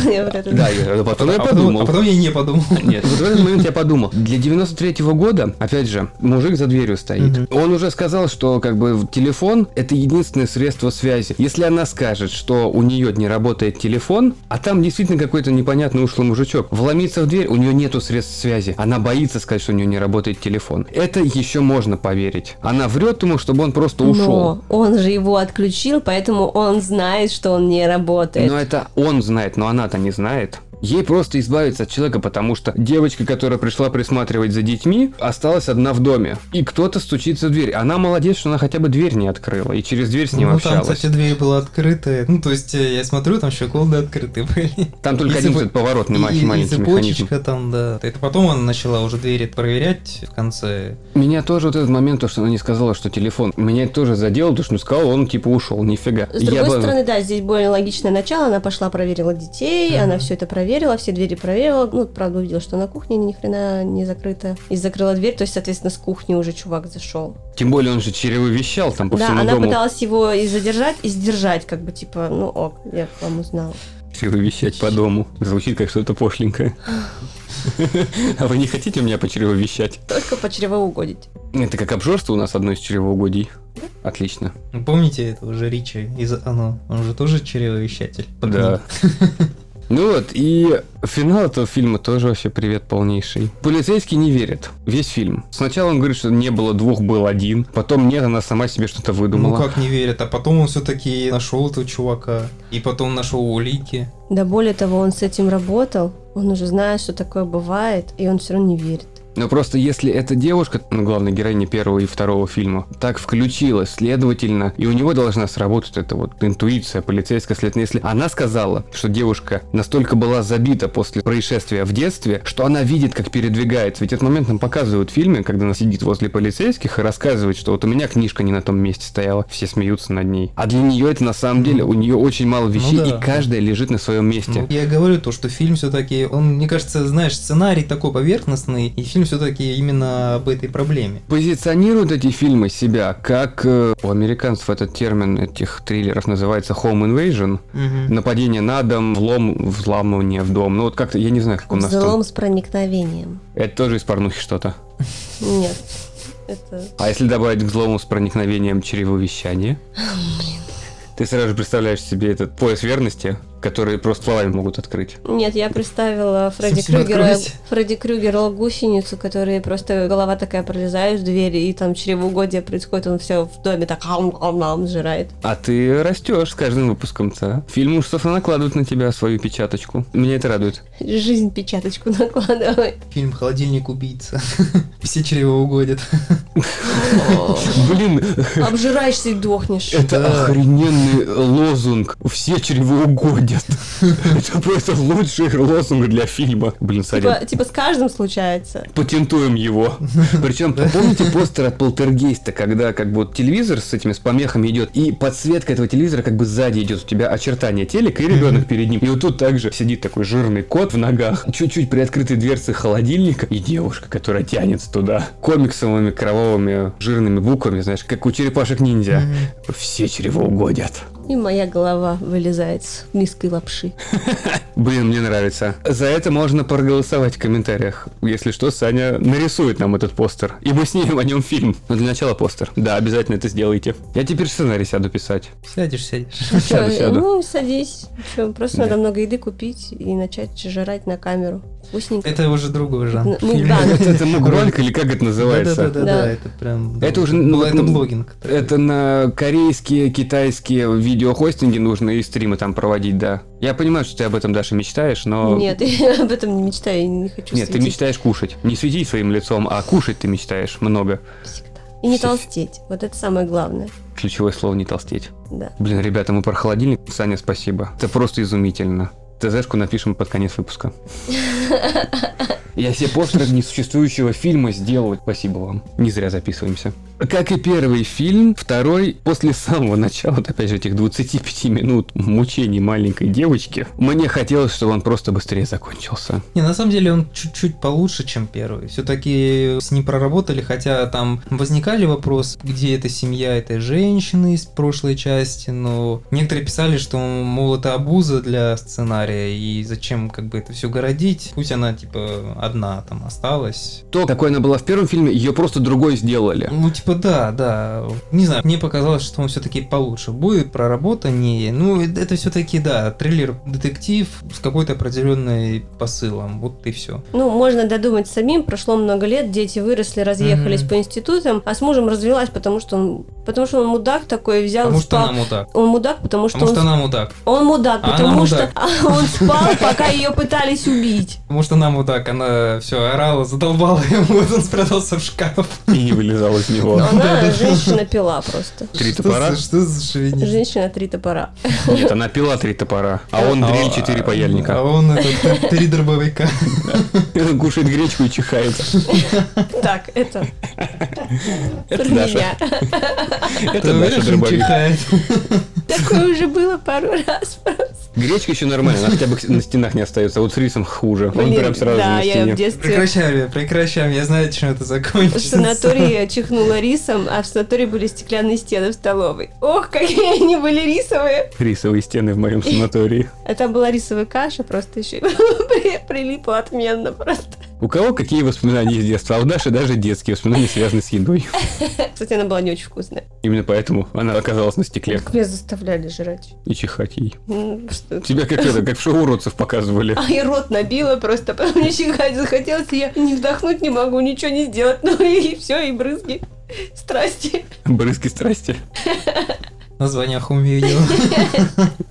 Да, потом я а, подумал. а потом я не подумал. Нет, вот в этот момент я подумал, для 93-го года, опять же, мужик за дверью стоит. Он уже сказал, что как бы телефон это единственное средство связи. Если она скажет, что у нее не работает телефон, а там действительно какой-то непонятный ушлый мужичок, вломиться в дверь, у нее нету средств связи. Она боится сказать, что у нее не работает телефон. Это еще можно поверить. Она врет ему, чтобы он просто ушел. Но он же его отключил, поэтому он знает, что он не работает. Но это он знает, но она-то не знает. Ей просто избавиться от человека, потому что девочка, которая пришла присматривать за детьми, осталась одна в доме. И кто-то стучится в дверь. Она молодец, что она хотя бы дверь не открыла и через дверь с ним Ну, там, общалась. кстати, дверь была открытая. Ну, то есть, э, я смотрю, там щеколды открыты были. Там только Если один бы- этот поворотный И- ма- и маленький механизм. цепочечка там, да. Это потом она начала уже двери проверять в конце. Меня тоже вот этот момент, то, что она не сказала, что телефон, меня это тоже задело, потому что ну, сказал, он типа ушел, нифига. С Я другой бы- стороны, да, здесь более логичное начало. Она пошла, проверила детей, она все это проверила, все двери проверила. Ну, правда, увидела, что на кухне ни хрена не закрыта. И закрыла дверь, то есть, соответственно, с кухни уже чувак зашел. Тем более он же черевовещал там по да, всему она дому. пыталась его и задержать, и сдержать, как бы, типа, ну ок, я вам узнала. Черевовещать по дому. Звучит как что-то пошленькое. А вы не хотите меня почеревовещать? Только по чревоугодить. Это как обжорство у нас одно из чревоугодий. Отлично. Ну, Помните этого же Ричи из оно? Он же тоже чревовещатель. Да. Ну вот, и финал этого фильма тоже вообще привет полнейший. Полицейский не верит. Весь фильм. Сначала он говорит, что не было двух, был один. Потом нет, она сама себе что-то Ну выдумала. как не верят, а потом он все-таки нашел этого чувака, и потом нашел улики. Да более того, он с этим работал, он уже знает, что такое бывает, и он все равно не верит. Но просто если эта девушка, ну, главная героиня первого и второго фильма, так включилась, следовательно, и у него должна сработать эта вот интуиция полицейская, следовательно, если она сказала, что девушка настолько была забита после происшествия в детстве, что она видит, как передвигается. Ведь этот момент нам показывают в фильме, когда она сидит возле полицейских и рассказывает, что вот у меня книжка не на том месте стояла, все смеются над ней. А для нее это на самом деле, у нее очень мало вещей, да. и каждая лежит на своем месте. Ну, я говорю то, что фильм все-таки, он, мне кажется, знаешь, сценарий такой поверхностный, и фильм все-таки именно об этой проблеме. позиционируют эти фильмы себя как э, у американцев этот термин этих триллеров называется home invasion нападение на дом влом взламывание в дом ну вот как-то я не знаю как у нас там Взлом с проникновением. это тоже из порнухи что-то Нет. Это... а если добавить к взлому с проникновением чревовещание ты сразу же представляешь себе этот пояс верности который просто словами могут открыть Нет, я представила Фредди Крюгера. Фредди Крюгера гусеницу, которая просто голова такая пролезает в дверь, и там чревоугодие происходит, он все в доме так ам сжирает. а ты растешь с каждым выпуском ца. фильм ужасов накладывает на тебя свою печаточку меня это радует Жизнь печаточку накладывает. Фильм «Холодильник убийца». Все чревоугодят. блин Обжираешься и дохнешь. Это охрененный лозунг. Все чревоугодят. Это просто лучший лозунг для фильма. Блин, Садин, Типа, типа с каждым случается. патентуем его. Причем, помните постер от Полтергейста, когда как бы телевизор с этими с помехами идет, и подсветка этого телевизора как бы сзади идет, у тебя очертания телека и ребенок перед ним. И вот тут также сидит такой жирный кот в ногах, чуть-чуть приоткрытой дверцы холодильника, и девушка, которая тянется туда комиксовыми кровавыми жирными буквами, знаешь, как у черепашек-ниндзя. Все чревоугодят. И моя голова вылезает с миской лапши. Блин, мне нравится. За это можно проголосовать в комментариях. Если что, Саня нарисует нам этот постер. И мы снимем о нем фильм. Но для начала постер. Да, обязательно это сделайте. Я теперь сценарий сяду писать. Сядешь, сядешь. Сяду, сяду. Ну, садись. Чё, просто Да. надо много еды купить и начать жрать на камеру. Вкусненько. Это уже другой жанр. Ну, да. Это, это мукбанк или как это называется? Да-да-да, Да. это прям... Это уже, ну, Ну, это ну, блогинг. Это на корейские, китайские видеохостинги нужно и стримы там проводить, да. Я понимаю, что ты об этом, Даша, мечтаешь, но... Нет, я об этом не мечтаю, я не хочу Нет, ты светить мечтаешь кушать. Не свети своим лицом, а кушать ты мечтаешь много. всегда. И не Всё. толстеть. Вот это самое главное. Ключевое слово не толстеть. Да. Блин, ребята, мы про холодильник. Саня, спасибо. Это просто изумительно. ТЗшку напишем под конец выпуска. Я себе постер несуществующего фильма сделал. Спасибо вам. Не зря записываемся. Как и первый фильм, второй, после самого начала, вот опять же, этих 25 минут мучений маленькой девочки, мне хотелось, чтобы он просто быстрее закончился. Не, на самом деле он чуть-чуть получше, чем первый. Все-таки с ним проработали, хотя там возникали вопросы, где эта семья этой женщины из прошлой части, но некоторые писали, что, мол, это абуза для сценария, и зачем как бы это все городить, пусть она, типа, одна там осталась. То, какой она была в первом фильме, ее просто другой сделали. Ну, типа, да, да. Не знаю, мне показалось, что он все-таки получше будет, проработаннее. Ну, это все-таки, да, триллер-детектив с какой-то определенной посылом. Вот и все. Ну, можно додумать самим. Прошло много лет, дети выросли, разъехались Мгм. по институтам, а с мужем развелась, потому что он, потому что он мудак такой взял и может, спал. она мудак? Он мудак, потому А что может, он, она мудак? он мудак, А она потому что мудак. он спал, пока ее пытались убить. Может, она мудак, она все орала, задолбала его, вот он спрятался в шкаф. И не вылезал из него. Но она женщина пила просто. Три Что топора? Что за шовинизм? Женщина три топора. Нет, она пила три топора, а он А- дрель четыре А паяльника. он это три дробовика. Он кушает гречку и чихает. Так, это Это Даша. Это Даша что дробовик. Такое уже было пару раз. Гречка еще нормально, она хотя бы на стенах не остается, а вот с рисом хуже. Он Блин, прям сразу да, на я стене. в детстве Прекращаем, прекращаем, я знаю, чем это в закончится. санатории я чихнула рисом, а в санатории были стеклянные стены в столовой. Ох, какие они были рисовые! Рисовые стены в моем санатории. Это была рисовая каша, просто еще прилипла отменно просто. У кого какие воспоминания из детства? А у Даши даже детские воспоминания связаны с едой. Кстати, она была не очень вкусная. Именно поэтому она оказалась на стекле. Как меня заставляли жрать. И чихать ей. Что- Тебя как это, как в шоу уродцев показывали. А и рот набила просто, потом мне чихать захотелось, и я не вдохнуть не могу, ничего не сделать. Ну и все, и брызги. Страсти. Брызги страсти. Название хум видео.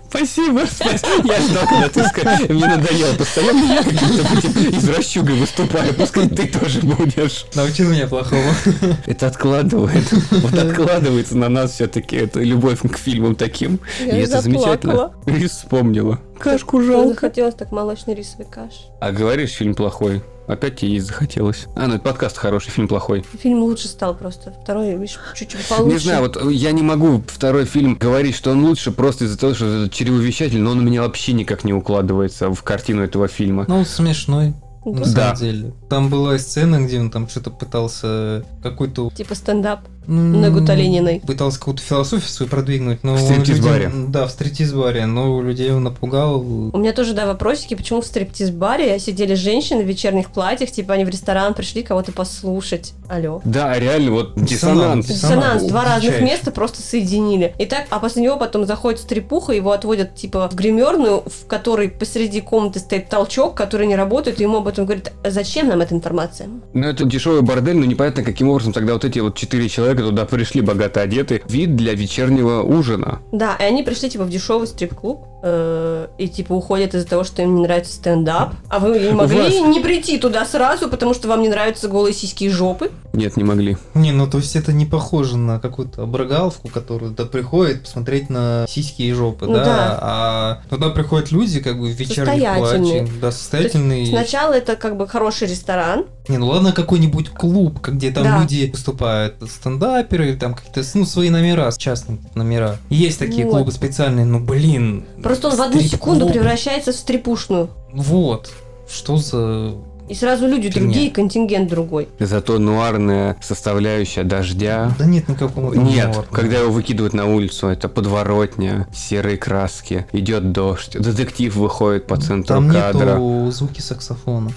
Спасибо, спасибо. Я ждал, когда ты скажешь. Мне надоело постоянно. Я каким-то извращугой выступаю. Пускай ты тоже будешь. Научил меня плохому. Это откладывает. Вот откладывается на нас все-таки эта любовь к фильмам таким. Я И это замечательно. заплакала. И вспомнила. Кашку жалко. захотелось так молочной рисовой каши. А говоришь, фильм плохой. Опять тебе есть захотелось. А, ну это подкаст хороший, фильм плохой. Фильм лучше стал просто. Второй, видишь, чуть-чуть получше. Не знаю, вот я не могу второй фильм говорить, что он лучше просто из-за того, что это чревовещатель, но он у меня вообще никак не укладывается в картину этого фильма. Ну, он смешной, на Да. самом деле. Там была сцена, где он там что-то пытался какой-то... Типа стендап. На Гуталининой. Пытался какую-то философию свою продвинуть, но... В стриптиз-баре. людям- Да, в стриптиз-баре, но людей он напугал. У меня тоже, да, вопросики, почему в стриптиз-баре сидели женщины в вечерних платьях, типа они в ресторан пришли кого-то послушать. Алло. Да, реально, вот Диссонанс. диссонанс. Диссонанс, два разных места просто соединили. И так, а после него потом заходит стрипуха, его отводят типа в гримерную, в которой посреди комнаты стоит толчок, который не работает, и ему об этом говорят, «А зачем нам эта информация? Ну, это дешевый бордель, но непонятно, каким образом тогда вот эти вот четыре человека туда пришли богато одеты. Вид для вечернего ужина. Да, и они пришли типа в дешевый стрип-клуб, э, и типа уходят из-за того, что им не нравится стендап. А вы не могли вас- не прийти туда сразу, потому что вам не нравятся голые сиськи и жопы? Нет, не могли. Не, ну то есть это не похоже на какую-то обрыгаловку, которая туда приходит посмотреть на сиськи и жопы, Ну да? да. А туда приходят люди как бы в вечерних платьях, да, состоятельные. Сначала это как бы хороший ресторан, Не, ну ладно, какой-нибудь клуб, где там Да. люди выступают, стендаперы, или там какие-то, ну, свои номера, частные номера. Есть такие Вот. клубы специальные, но, блин. просто он в одну секунду превращается в стрипушную. Вот. Что за... И сразу люди Фигня. другие, контингент другой. Зато нуарная составляющая дождя. Да нет никакого там Нет, юмора. когда его выкидывают на улицу, это подворотня, серые краски, идет дождь, детектив выходит по центру Там кадра. нету звуки саксофона.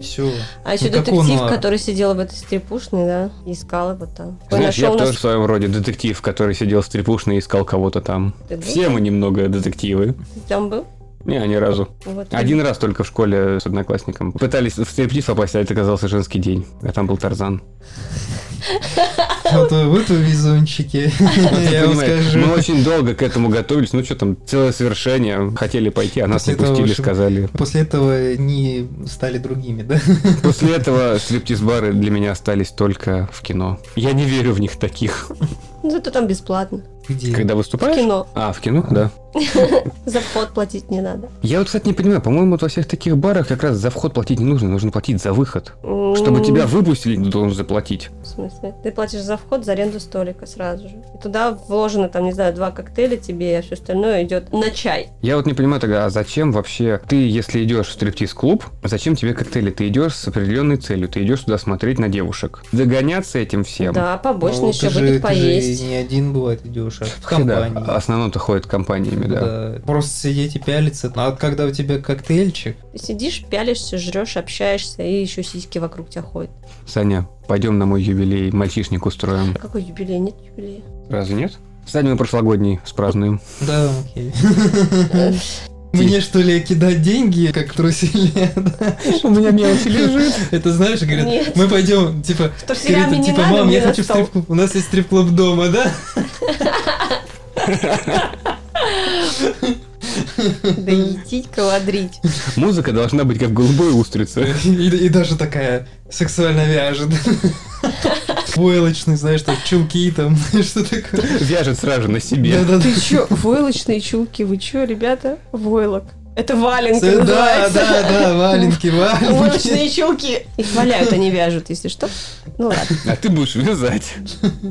Все. А еще Никакого детектив, нуара. который сидел в этой стрипушной, да, искал его там. Знаешь, я нашел тоже нас- в своем роде детектив, который сидел в стрипушной и искал кого-то там. Ты был Все мы немного детективы. Там был? Не, ни разу. Вот. Один раз только в школе с одноклассником. Пытались в стриптиз попасть, а это оказался женский день. А там был Тарзан. Вот вы вы везунчики. Ну, ты Я вам скажу. Мы очень долго к этому готовились. Ну что там, целое совершение. Хотели пойти, а нас не пустили, сказали. После этого не стали другими, да? После этого стриптиз-бары для меня остались только в кино. Я не верю в них таких. Ну, Зато там бесплатно. Где? Когда В выступаешь? кино. А, в кино, да. За вход платить не надо. Я вот, кстати, не понимаю, по-моему, вот во всех таких барах как раз за вход платить не нужно, нужно платить за выход. Чтобы тебя выпустили, ты должен заплатить. В смысле? Ты платишь за вход, за аренду столика сразу же. И туда вложено, там, не знаю, два коктейля тебе, а все остальное идет на чай. Я вот не понимаю тогда, а зачем вообще ты, если идешь в стриптиз-клуб, зачем тебе коктейли? Ты идешь с определенной целью, ты идешь туда смотреть на девушек. Загоняться этим всем. Да, побочно Ну, еще выпить же поесть. не один бывает идешь, а в компании. в основном-то ходят компаниями, да. Да. Просто сидеть и пялиться. А вот когда у тебя коктейльчик, Ты сидишь, пялишься, жрешь, общаешься, и еще сиськи вокруг тебя ходят. Саня, пойдем на мой юбилей, мальчишник устроим. А какой юбилей? Нет юбилея. Разве нет? Саня, мы прошлогодний спразднуем. да, окей. Мне что ли кидать деньги, как труселе? У меня мелочи лежит. Это знаешь, говорят, Нет. мы пойдем, типа, говорит, типа, мам, я хочу в стол». стрип-клуб. У нас есть стрип-клуб дома, да? Да идти каладрить. Музыка должна быть как голубой устрица. И, и даже такая сексуально вяжет. Войлочный, знаешь, там, чулки там, что такое. Вяжет сразу на себе. Да-да-да. Ты чё, войлочные чулки, вы чё, ребята? Войлок. Это валенка Да, называется. да, да, валенки, валенки. Войлочные чулки. Их валяют, они вяжут, если что. Ну ладно. А ты будешь вязать.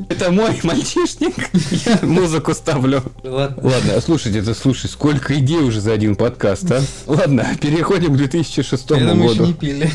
Это мой мальчишник. Я музыку ставлю. Ладно. Ладно, слушайте, это слушай, сколько идей уже за один подкаст, а? Ладно, переходим к 2006 Это мы еще году. не пили.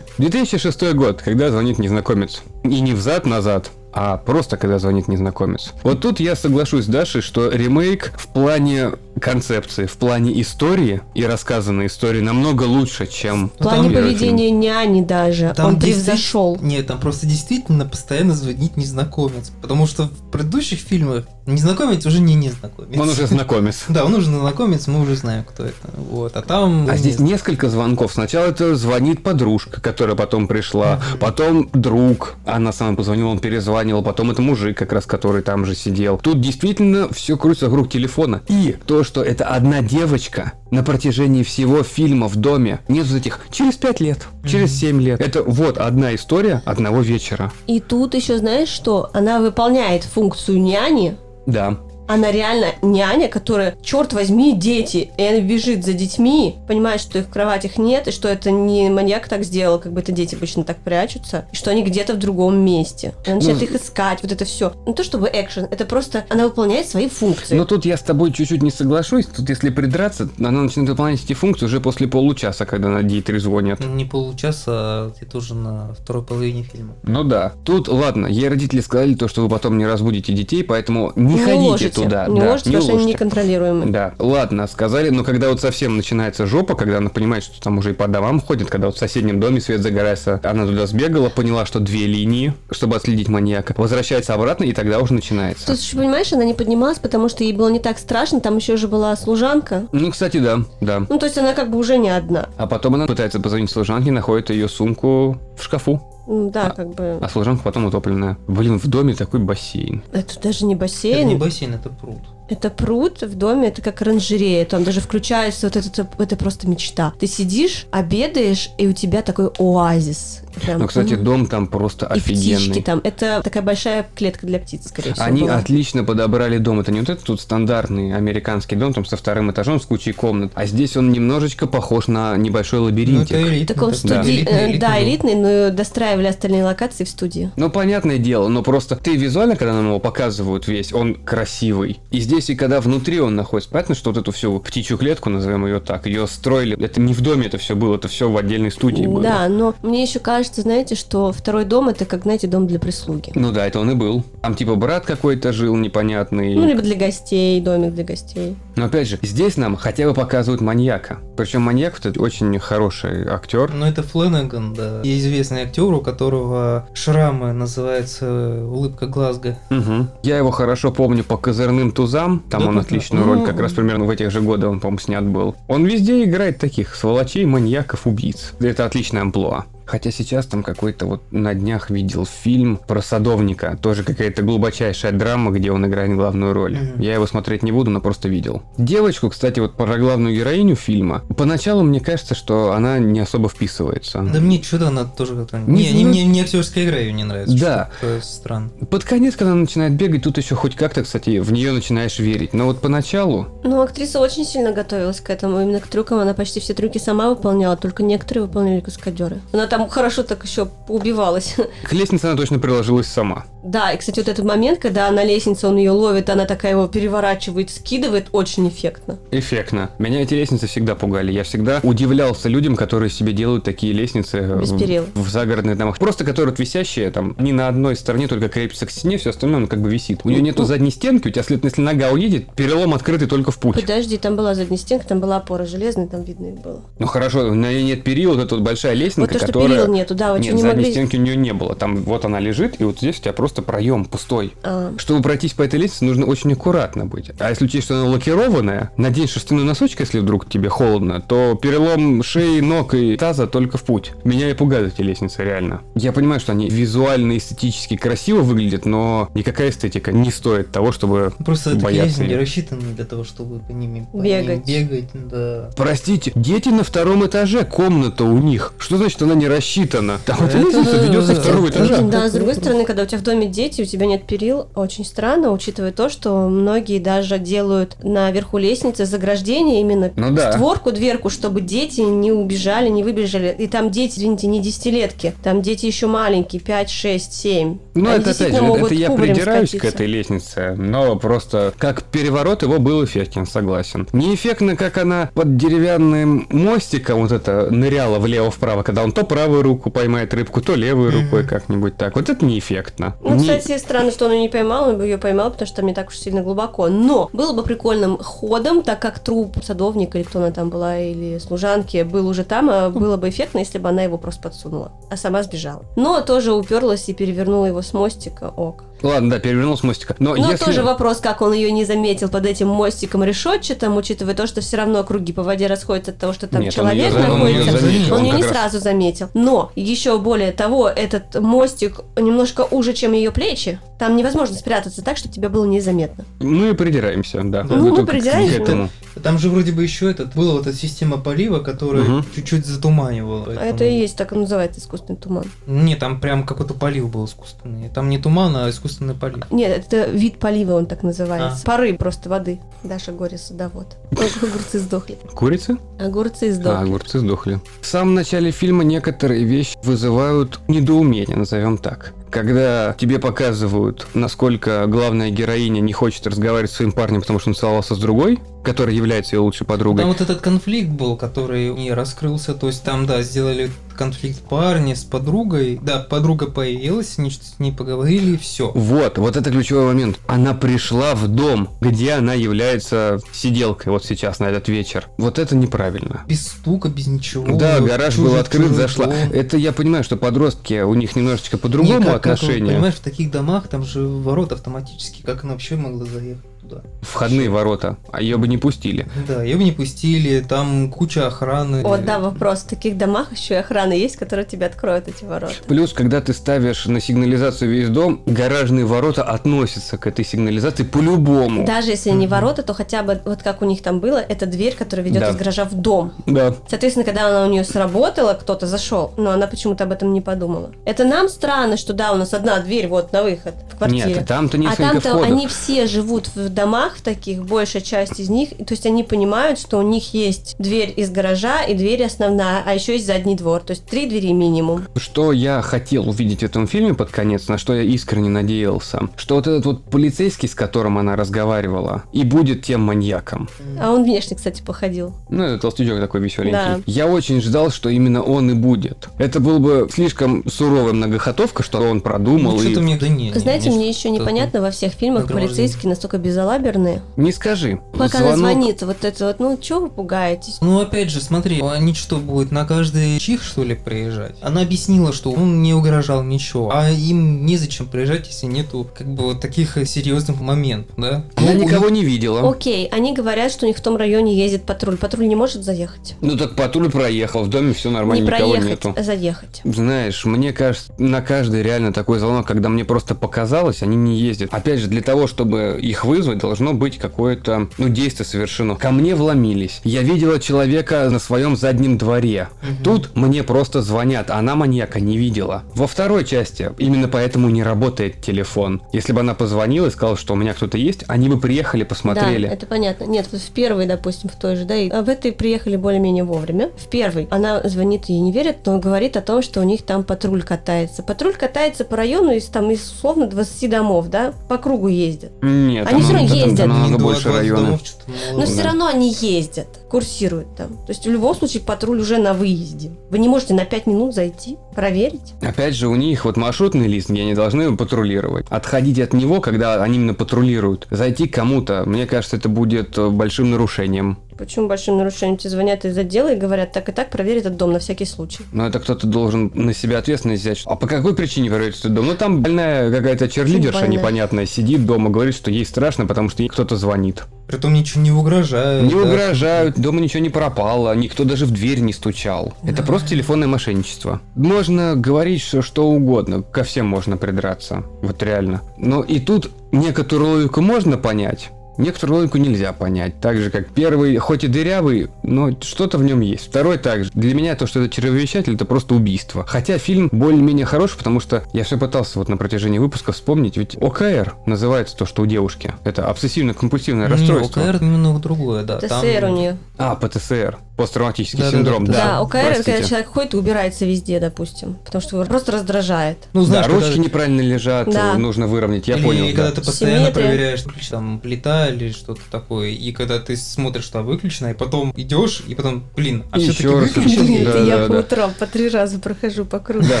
2006 год, когда звонит незнакомец. И не взад-назад, а просто когда звонит незнакомец. Вот тут я соглашусь с Дашей, что ремейк в плане концепции, в плане истории и рассказанной истории намного лучше, чем... В плане поведения няни даже. Там Он превзошел. Нет, там просто действительно постоянно звонит незнакомец. Потому что в предыдущих фильмах незнакомец уже не незнакомец. Он уже знакомец. Да, он уже незнакомец, мы уже знаем, кто это. Вот, а там... А здесь несколько звонков. Сначала это звонит подружка, которая потом пришла, потом друг, она сама позвонила, он перезванивал, потом это мужик как раз, который там же сидел. Тут действительно все крутится вокруг телефона. И то, что это одна девочка на протяжении всего фильма в доме, нет вот этих через пять лет, через семь лет. Это вот одна история одного вечера. И тут еще знаешь что? Она выполняет функцию няни. Да. Она реально няня, которая, черт возьми, дети. И она бежит за детьми, понимает, что их в кроватях нет, и что это не маньяк так сделал, как бы это дети обычно так прячутся, и что они где-то в другом месте. Она начинает Ну, их искать, вот это все. Не то чтобы экшен, это просто она выполняет свои функции. Но тут я с тобой чуть-чуть не соглашусь. Тут если придраться, она начинает выполнять эти функции уже после получаса, когда на D3 звонят. Не получаса, а где-то уже на второй половине фильма. Ну да. Тут, ладно, ей родители сказали то, что вы потом не разбудите детей, поэтому не, не ходите туда. не да, ложите, потому что они неконтролируемы. Да, ладно, сказали, но когда вот совсем начинается жопа, когда она понимает, что там уже и по домам ходит, когда вот в соседнем доме свет загорается, она туда сбегала, поняла, что две линии, чтобы отследить маньяка, возвращается обратно, и тогда уже начинается. Тут еще, понимаешь, она не поднималась, потому что ей было не так страшно, там еще же была служанка. Ну, кстати, да, да. Ну, то есть она как бы уже не одна. А потом она пытается позвонить служанке, находит ее сумку в шкафу, Да, А- как бы. а служанка потом утопленная. Блин, в доме такой бассейн. Это даже не Это бассейн. не бассейн, это пруд. Это пруд в доме, это как оранжерея. Там даже включается вот это, это просто мечта. Ты сидишь, обедаешь, и у тебя такой оазис. Прям, Ну, кстати, дом там просто и птички офигенный. там. Это такая большая клетка для птиц, скорее всего. Они была. отлично подобрали дом. Это не вот этот тут стандартный американский дом, там со вторым этажом, с кучей комнат. А здесь он немножечко похож на небольшой Ну, лабиринтик. это элитный. Так он такой, Да. студи... элитный, э, элитный Да, элитный, но достраивали остальные локации в студии. Ну, понятное дело, но просто ты визуально, когда нам его показывают весь, он красивый. И здесь, и когда внутри он находится, понятно, что вот эту всю птичью клетку, назовем ее так, ее строили. Это не в доме это все было, это все в отдельной студии было. Да, но мне еще кажется, знаете, что второй дом это как, знаете, дом для прислуги. Ну да, это он и был. Там типа брат какой-то жил непонятный. Ну, либо для гостей, домик для гостей. Но опять же, здесь нам хотя бы показывают маньяка. Причем маньяк это очень хороший актер. Ну, это Фленнеган, да. И известный актер, у которого шрамы называется «Улыбка Глазго». Мгм. Я его хорошо помню по козырным тузам. Там Да, он отличную да. роль как раз примерно в этих же годах он, по-моему, снят был. Он везде играет таких сволочей, маньяков, убийц. Это отличная амплуа. Хотя сейчас там какой-то вот на днях видел фильм про садовника. Тоже какая-то глубочайшая драма, где он играет главную роль. Мгм. Я его смотреть не буду, но просто видел. Девочку, кстати, вот про главную героиню фильма. Поначалу мне кажется, что она не особо вписывается. Да мне что-то она тоже как-то... Не Не, не, мне актерская игра ее не нравится. Да. странно. Под конец, когда она начинает бегать, тут еще хоть как-то, кстати, в нее начинаешь верить. Но вот поначалу... Ну, актриса очень сильно готовилась к этому. Именно к трюкам она почти все трюки сама выполняла, только некоторые выполняли каскадеры. Она там хорошо так еще поубивалась. К лестнице она точно приложилась сама. Да, и, кстати, вот этот момент, когда на лестнице он ее ловит, она такая его переворачивает, скидывает, очень эффектно. Эффектно. Меня эти лестницы всегда пугали. Я всегда удивлялся людям, которые себе делают такие лестницы Без в- перил. в загородных домах. Просто которые вот висящие, там, не на одной стороне, только крепится к стене, все остальное, он как бы висит. У нее нету задней стенки, у тебя, следовательно, если нога уедет, перелом открытый только в путь. Подожди, там была задняя стенка, там была опора железная, там видно их было. Ну хорошо, на ней нет перил, вот эта вот большая лестница, Вот то, что которая... перил нету, да, вот Нет, не задней могли... стенки у нее не было. Там вот она лежит, и вот здесь у тебя просто проем пустой. А, Чтобы пройтись по этой лестнице, нужно очень аккуратно быть. А если учесть, что она лакированная, надень шерстяной носочек, если вдруг тебе холодно, то перелом шеи, ног и таза только в путь. Меня и пугают эти лестницы, реально. Я понимаю, что они визуально, эстетически красиво выглядят, но никакая эстетика не стоит того, чтобы Просто это бояться лестницы не рассчитаны для того, чтобы по ними по Бегать. ним бегать, да. Простите, дети на втором этаже, комната у них. Что значит она не рассчитана? Там эта Это- лестница ведет со второго этажа. Да, с другой стороны, когда у тебя в доме дети, у тебя нет перил, очень странно, учитывая то, что многие даже делают наверху лестницы заграждение именно Ну да. створку, дверку, чтобы дети не убежали, не выбежали. И там дети, извините, не десятилетки, там дети еще маленькие, 5, 6, 7. Ну, Они это опять же, это я придираюсь к скатиться. этой лестнице, но просто как переворот его был эффектен, согласен. Не эффектно, как она под деревянным мостиком вот это ныряла влево-вправо, когда он то правую руку поймает рыбку, то Мгм. рукой как-нибудь так. Вот это не эффектно. Ну, кстати, странно, что он ее не поймал, он бы ее поймал, потому что там не так уж сильно глубоко. Но было бы прикольным ходом, так как труп садовника или кто она там была, или служанки, был уже там, а было бы эффектно, если бы она его просто подсунула, а сама сбежала. Но тоже уперлась и перевернула его с мостика. Ок. Ладно, да, перевернул с мостика. Но Но если... тоже вопрос, как он ее не заметил под этим мостиком решетчатым, учитывая то, что все равно круги по воде расходятся от того, что там Нет, он человек её за- он находится. заметил, Он он ее не раз- сразу заметил. Но еще более того, этот мостик немножко уже, чем ее плечи. Там невозможно спрятаться так, чтобы тебе было незаметно. Мы придираемся, да. Ну, мы придираемся. к этому. Там же вроде бы еще этот, была вот эта система полива, которая Мгм. чуть-чуть затуманивала. А поэтому- это и есть, так и называется искусственный туман. Не, там прям какой-то полив был искусственный. Там не туман, а искусственный полив. Нет, это вид полива, он так называется. А. Пары просто воды. Даша горе садовод. Огурцы сдохли. Курицы? Огурцы А, сдохли. огурцы сдохли. В самом начале фильма некоторые вещи вызывают недоумение, назовем так. Когда тебе показывают, насколько главная героиня не хочет разговаривать с своим парнем, потому что он целовался с другой, которая является ее лучшей подругой. Там вот этот конфликт был, который не раскрылся. То есть там, да, сделали конфликт парня с подругой. Да, подруга появилась, они что-то с ней поговорили, и все. Вот, вот это ключевой момент. Она пришла в дом, где она является сиделкой вот сейчас на этот вечер. Вот это неправильно. Без стука, без ничего. Да, гараж был открыт, чужой зашла. дом. Это я понимаю, что подростки, у них немножечко Не, по-другому как- как, отношения. понимаешь, в таких домах там же ворота автоматически. Как она вообще могла заехать туда? Входные ворота, а ее бы не пустили. Да, ее бы не пустили, там куча охраны. Вот, да, вопрос. В таких домах еще и охрана есть, которая тебе откроет эти ворота. Плюс, когда ты ставишь на сигнализацию весь дом, гаражные ворота относятся к этой сигнализации по-любому. Даже если не ворота, то хотя бы, вот как у них там было, это дверь, которая ведет Да. из гаража в дом. Да. Соответственно, когда она у нее сработала, кто-то зашел, но она почему-то об этом не подумала. Это нам странно, что да, у нас одна дверь вот на выход в квартире. Нет, там-то а несколько там-то входов. они все живут в домах в таких, большая часть из них, то есть они понимают, что у них есть дверь из гаража и дверь основная, а еще есть задний двор, то есть три двери минимум. Что я хотел увидеть в этом фильме под конец, на что я искренне надеялся, что вот этот вот полицейский, с которым она разговаривала, и будет тем маньяком. А он внешне, кстати, походил. Ну, это толстячок такой веселенький. Да. Я очень ждал, что именно он и будет. Это был бы слишком суровая многохотовка, что он продумал Ну, и... что-то мне да не. не, Знаете, не, мне еще непонятно во всех фильмах полицейские настолько безалаберные безалаберные. Не скажи. Пока она Звонок- звонит, вот это вот, ну, чего вы пугаетесь? Ну, опять же, смотри, они что, будут на каждый чих, что ли, приезжать? Она объяснила, что он не угрожал ничего, а им незачем приезжать, если нету, как бы, вот таких серьезных моментов, да? Она Ну, у никого не видела. Окей, они говорят, что у них в том районе ездит патруль. Патруль не может заехать? Ну так патруль проехал, в доме все нормально, не никого проехать, нету. а заехать. Знаешь, мне кажется, на каждый реально такой звонок, когда мне просто показалось, они не ездят. Опять же, для того, чтобы их вызвать, должно быть какое-то, ну, действие совершено. Ко мне вломились. Я видела человека на своем заднем дворе. Мгм. Тут мне просто звонят, а она маньяка не видела. Во второй части именно поэтому не работает телефон. Если бы она позвонила и сказала, что у меня кто-то есть, они бы приехали, посмотрели. Да, это понятно. Нет, вот в первой, допустим, в той же, да, и а в этой приехали более-менее вовремя. В первой она звонит, ей не верит, но говорит о том, что у них там патруль катается. Патруль катается по району из там из условно 20 домов, да, по кругу ездят. Нет, Они там- всё равно там- там ездят. намного Не больше 20 районов. домов, что-то, Но все равно они ездят, курсируют там. То есть в любом случае патруль уже на выезде. Вы не можете на 5 минут зайти, проверить. Опять же, у них вот маршрутный лист, где они должны патрулировать. Отходить от него, когда они именно патрулируют. Зайти к кому-то, мне кажется, это будет э, большим нарушением. Почему большим нарушением тебе звонят из отдела и говорят, так и так проверь этот дом на всякий случай. Но это кто-то должен на себя ответственность взять. А по какой причине проверить этот дом? Ну, там больная какая-то черлидерша больная? непонятная сидит дома, говорит, что ей страшно, потому что ей кто-то звонит. Притом ничего не угрожает. Не да. угрожают, дома ничего не пропало, никто даже в дверь не стучал. Это просто телефонное мошенничество. Можно говорить все что угодно, ко всем можно придраться. Вот реально. Но и тут некоторую логику можно понять, Некоторую логику нельзя понять. Так же, как первый, хоть и дырявый, но что-то в нем есть. Второй также. Для меня то, что это чревовещатель, это просто убийство. Хотя фильм более-менее хороший, потому что я все пытался вот на протяжении выпуска вспомнить. Ведь ОКР называется то, что у девушки. Это обсессивно-компульсивное Не, расстройство. ОКР именно другое, да. там- ТСР у нее. А, ПТСР. Посттравматический Да-да-да, синдром, да. да. Да, ОКР это Простите. когда человек ходит и убирается везде, допустим. Потому что его просто раздражает. Ну, знаешь, да, ручки когда- неправильно лежат, Да. нужно выровнять, я Или понял. когда да. ты постоянно Симметрия. проверяешь, там плита или что-то такое, и когда ты смотришь, что выключено, и потом идешь, и потом, блин, а все-таки выключено. это Да, я да, по да. утрам по три раза прохожу по кругу. Да,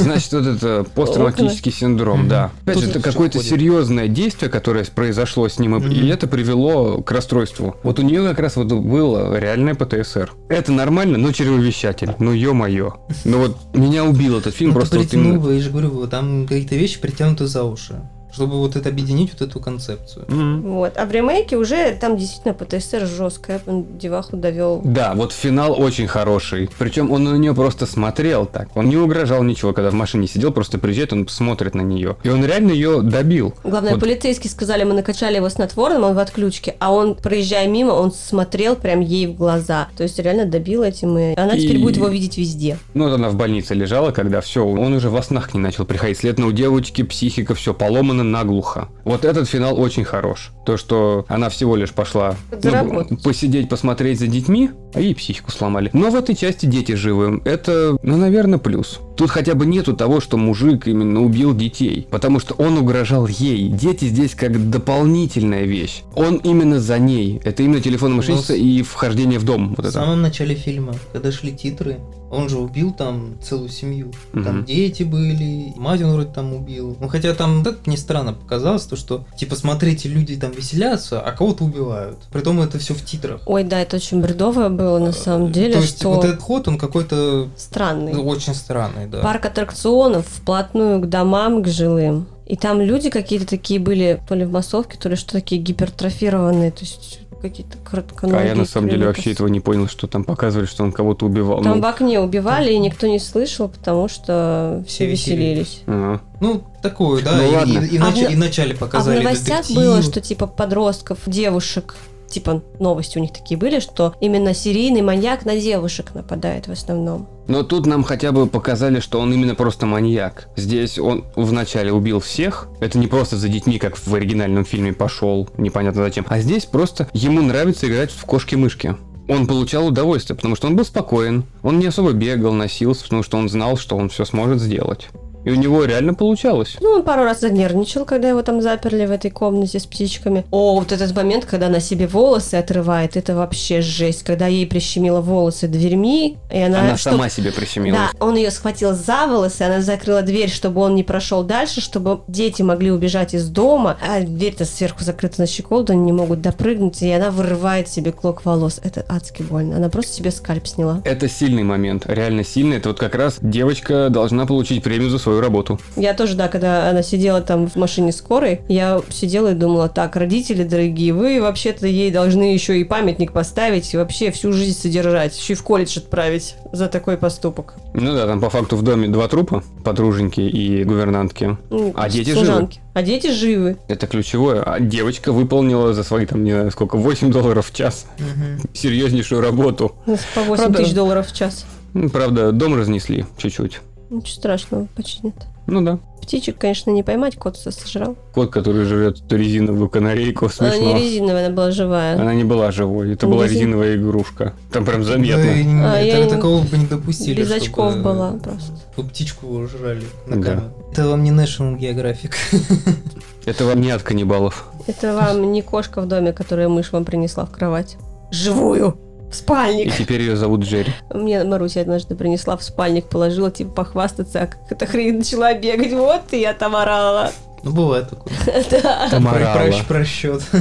значит, вот это посттравматический синдром, да. Опять же, это какое-то серьезное действие, которое произошло с ним, и- это привело к расстройству. Вот у нее как раз вот было реальное ПТСР. Это нормально, но чревовещатель. Ну, ё-моё. Ну вот меня убил этот фильм Ну, просто вот притянул, именно. я же говорю, вот там какие-то вещи притянуты за уши, чтобы вот это объединить вот эту концепцию. Мгм. Вот. А в ремейке уже там действительно ПТСР жесткая. Он деваху довел. Да, вот финал очень хороший. Причем он на нее просто смотрел так. Он не угрожал ничего, когда в машине сидел, просто приезжает, он смотрит на нее. И он реально ее добил. Главное, Вот. полицейские сказали, мы накачали его снотворным, он в отключке, а он, проезжая мимо, он смотрел прям ей в глаза. То есть реально добил этим, и она теперь И- будет его видеть везде. Ну, вот она в больнице лежала, когда все, он уже во снах к ней начал приходить. Следовательно, у девочки психика все поломана наглухо. Вот этот финал очень хорош. То, что она всего лишь пошла ну, посидеть, посмотреть за детьми, а ей психику сломали. Но в этой части дети живы. Это, ну, наверное, плюс. Тут хотя бы нету того, что мужик именно убил детей. Потому что он угрожал ей. Дети здесь как дополнительная вещь. Он именно за ней. Это именно мошенничество Ну, с- и вхождение в дом. Вот В это. самом начале фильма, когда шли титры, он же убил там целую семью. Там Мгм. дети были, мать он вроде там убил. Ну хотя там так мне странно показалось, то что типа смотрите, люди там веселятся, а кого-то убивают. Притом это все в титрах. Ой, да, это очень бредовое было на самом деле, То есть что вот этот ход, он какой-то странный. ну, очень странный, да. Парк аттракционов вплотную к домам, к жилым. И там люди какие-то такие были, то ли в массовке, то ли что такие гипертрофированные, то есть какие-то коротконогие. А я на самом деле вообще этого не понял, что там показывали, что он кого-то убивал. Там Ну, в окне убивали, и никто не слышал, потому что все Все веселились. веселились. ага. Ну, такое, да. Ну, и, ладно. и- и А в нач- на- и вначале А в показали новостях детектив. было, что типа подростков, девушек, типа новости у них такие были, что именно серийный маньяк на девушек нападает в основном. Но тут нам хотя бы показали, что он именно просто маньяк. Здесь он вначале убил всех. Это не просто за детьми, как в оригинальном фильме пошел, непонятно зачем. А здесь просто ему нравится играть в кошки-мышки. Он получал удовольствие, потому что он был спокоен. Он не особо бегал, носился, потому что он знал, что он все сможет сделать. И у него реально получалось. Ну, он пару раз занервничал, когда его там заперли в этой комнате с птичками. О, вот этот момент, когда она себе волосы отрывает, это вообще жесть. Когда ей прищемила волосы дверьми, и она... Она чтоб- сама себе прищемила. Да, он ее схватил за волосы, она закрыла дверь, чтобы он не прошел дальше, чтобы дети могли убежать из дома, а дверь-то сверху закрыта на щеколду, они не могут допрыгнуть, и она вырывает себе клок волос. Это адски больно. Она просто себе скальп сняла. Это сильный момент, реально сильный. Это вот как раз девочка должна получить премию за свою работу. Я тоже, да, когда она сидела там в машине скорой, я сидела и думала, так, родители дорогие, вы вообще-то ей должны еще и памятник поставить, и вообще всю жизнь содержать, еще и в колледж отправить за такой поступок. Ну да, там по факту в доме два трупа, подруженьки и гувернантки. Ну, А дети служанки. А дети живы. Это ключевое. А девочка выполнила за свои, там, не знаю, сколько, 8 долларов в час. Мгм. Серьезнейшую работу. По 8 Правда? тысяч долларов в час. Правда, дом разнесли чуть-чуть. Ничего страшного, починят. Ну да. Птичек, конечно, не поймать, кот сожрал. Кот, который живет эту резиновую канарейку, Она не смешно. резиновая, она была живая. Она не была живой, это Не была резин- резиновая игрушка. Там прям Да, заметно. не- А, я так- не- такого бы не допустили. Без чтобы- очков была просто. чтобы птичку жрали на Да. камеру. Это вам не National Geographic. Это вам не от каннибалов. Это вам не кошка в доме, которая мышь вам принесла в кровать. Живую! В И спальник! теперь ее зовут Джерри. Мне Маруся однажды принесла в спальник, положила, типа, похвастаться, а как эта хрень начала бегать. Вот и я там орала. Ну, бывает такое. Да. Там орала. Просчет.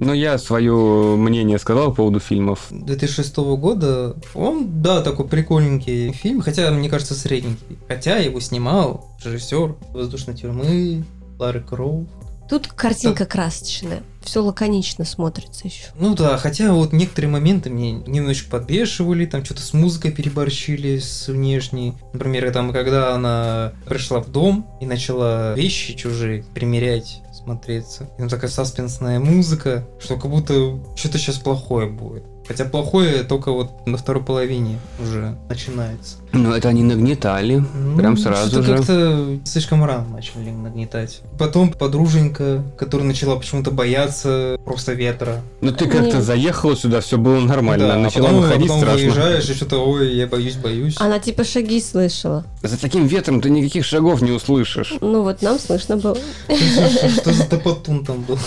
Но я свое мнение сказал по поводу фильмов. 2006 года, он, да, такой прикольненький фильм, хотя, мне кажется, средненький. Хотя его снимал режиссер «Воздушной тюрьмы» Лары Кроу. Тут картинка красочная. Все лаконично смотрится еще. Ну да, хотя вот некоторые моменты мне немножечко подбешивали, там что-то с музыкой переборщили, с внешней. Например, там, когда она пришла в дом и начала вещи чужие примерять, смотреться. И там такая саспенсная музыка, что как будто что-то сейчас плохое будет. Хотя плохое только вот на второй половине уже начинается. Но это они нагнетали. Прям Ну, сразу что-то же. как-то слишком рано начали нагнетать. Потом подруженька, которая начала почему-то бояться просто ветра. Ну ты как-то Не. заехала сюда, все было нормально. Да, а Начала потом, выходить а потом страшно. выезжаешь и что-то, ой, я боюсь, боюсь. Она типа шаги слышала. За таким ветром ты никаких шагов не услышишь. Ну вот нам слышно было. Что за топотун там был?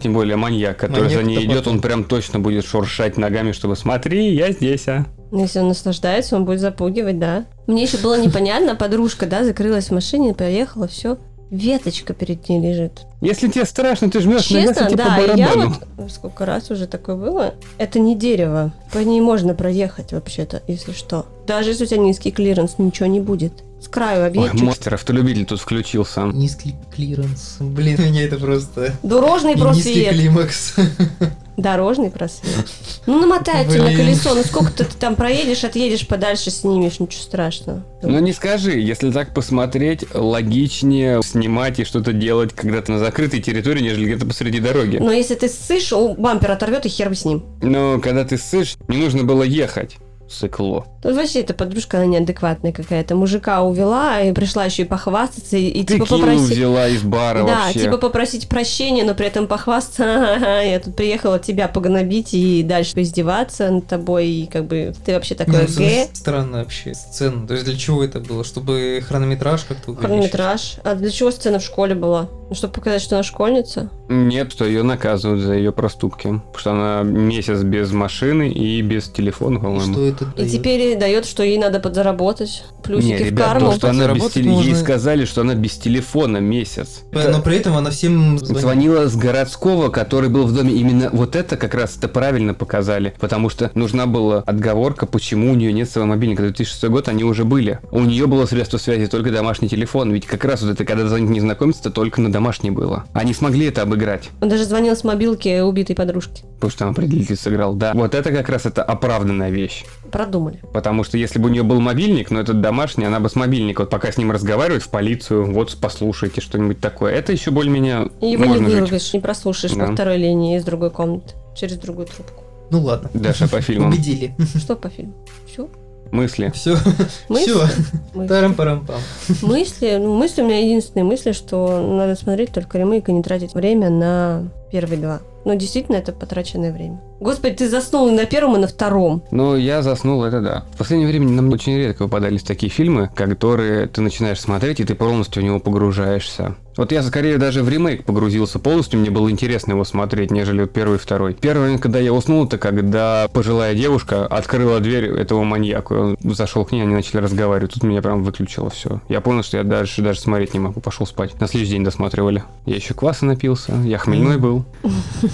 Тем более маньяк, который Маньяк за ней идет, он прям точно будет шуршать ногами, чтобы смотри, я здесь, а. Ну, Если он наслаждается, он будет запугивать, да. Мне еще было непонятно, подружка, да, закрылась в машине, поехала, все. Веточка перед ней лежит. Если тебе страшно, ты жмешь на Честно, мясо да, по и я барабану. вот сколько раз уже такое было. Это не дерево. По ней можно проехать вообще-то, если что. Даже если у тебя низкий клиренс, ничего не будет. С краю Ой, объедь чуть. мастер, автолюбитель тут включился. Низкий клиренс. Блин, у меня это просто... Дорожный и Низкий просвет. климакс. Дорожный просвет. Ну, намотают тебя на колесо. Ну, сколько ты там проедешь, отъедешь подальше, снимешь, ничего страшного. Ну не скажи, если так посмотреть, логичнее снимать и что-то делать когда-то на закрытой территории, нежели где-то посреди дороги. Но если ты ссышь, у бампер оторвет и хер бы с ним. Но когда ты ссышь, не нужно было ехать. Сыкло. Тут вообще эта подружка, она неадекватная какая-то. Мужика увела и пришла еще и похвастаться, и, и Ты типа попросить... взяла из бара Да, вообще. типа попросить прощения, но при этом похвастаться, «Ага, я тут приехала тебя погнобить и дальше поиздеваться над тобой, и как бы ты вообще такой ну, г с- Странная вообще сцена. То есть для чего это было? Чтобы хронометраж как-то увеличить? хронометраж. А для чего сцена в школе была? Ну, чтобы показать, что она школьница? Нет, что ее наказывают за ее проступки. Потому что она месяц без машины и без телефона, по-моему. что это И дает? теперь дает, что ей надо подзаработать. Плюсики Не, в ребят, карму. то, что она без теле- Ей можно- сказали, что она без телефона месяц. Но при этом она всем звонит. Звонила с городского, который был в доме. Именно вот это как раз это правильно показали. Потому что нужна была отговорка, почему у нее нет своего мобильника. 2006 год они уже были. У нее было средство связи только домашний телефон. Ведь как раз вот это, когда звонит незнакомец, это только на домашний было. Они смогли это обыграть. Он даже звонил с мобилки убитой подружки. Потому что там определитель сыграл. Да, вот это как раз это оправданная вещь. Продумали. Потому что если бы у нее был мобильник, но этот домашний, она бы с мобильника, вот пока с ним разговаривает в полицию, вот послушайте что-нибудь такое. Это еще более-менее И его не можно жить. вырубишь, не прослушаешь Да. по второй линии из другой комнаты. Через другую трубку. Ну ладно. Даша по фильмам. Убедили. Что по фильму? Все? Мысли. Все. Мысли? Все. Тарам-парам-пам. Мысли, ну, мысли у меня единственные мысли, что надо смотреть только ремейк и не тратить время на первые два. Но действительно это потраченное время. Господи, ты заснул на первом и на втором. Ну, я заснул, это да. В последнее время нам очень редко выпадались такие фильмы, которые ты начинаешь смотреть, и ты полностью в него погружаешься. Вот я скорее даже в ремейк погрузился полностью, мне было интересно его смотреть, нежели вот первый и второй. Первый, когда я уснул, это когда пожилая девушка открыла дверь этого маньяка. Он зашел к ней, они начали разговаривать. Тут меня прям выключило все. Я понял, что я дальше даже смотреть не могу. Пошел спать. На следующий день досматривали. Я еще кваса напился, я хмельной был.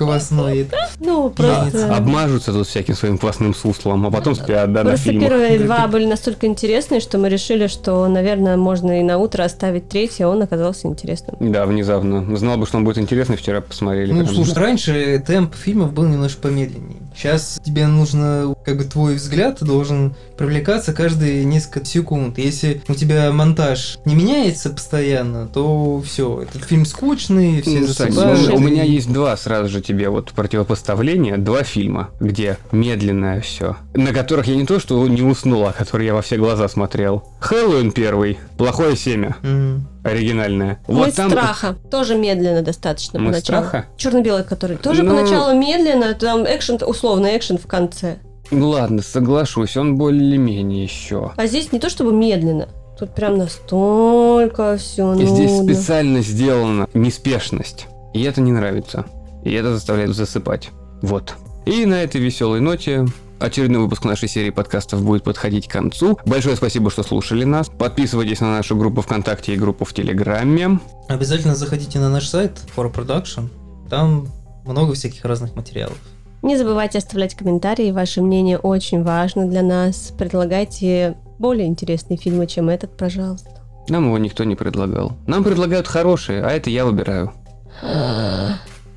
Квасной. Ну, просто... Обмажутся тут всяким своим квасным суслом, а потом спят, да, на Просто фильмах. первые два были настолько интересные, что мы решили, что, наверное, можно и на утро оставить третий, а он оказался интересным. Да, внезапно. Знал бы, что он будет интересный, вчера посмотрели. Ну, слушай, раньше темп фильмов был немножко помедленнее. Сейчас тебе нужно, как бы твой взгляд должен привлекаться каждые несколько секунд. Если у тебя монтаж не меняется постоянно, то все, этот фильм скучный, все Ну, засыпают. ну, у меня есть два сразу же тебе вот противопоставления, два фильма, где медленное все, на которых я не то что не уснул, а которые я во все глаза смотрел. Хэллоуин первый, плохое семя, Мгм. оригинальное. Мы страха. Тоже медленно достаточно Мы поначалу. страха? Черно-белый, который тоже Ну- поначалу медленно, там экшен, условно экшен в конце. Ну ладно, соглашусь, он более-менее еще. А здесь не то чтобы медленно, тут прям настолько все И здесь специально сделана неспешность. И это не нравится. И это заставляет засыпать. Вот. И на этой веселой ноте очередной выпуск нашей серии подкастов будет подходить к концу. Большое спасибо, что слушали нас. Подписывайтесь на нашу группу ВКонтакте и группу в Телеграме. Обязательно заходите на наш сайт For Production. Там много всяких разных материалов. Не забывайте оставлять комментарии, ваше мнение очень важно для нас. Предлагайте более интересные фильмы, чем этот, пожалуйста. Нам его никто не предлагал. Нам предлагают хорошие, а это я выбираю.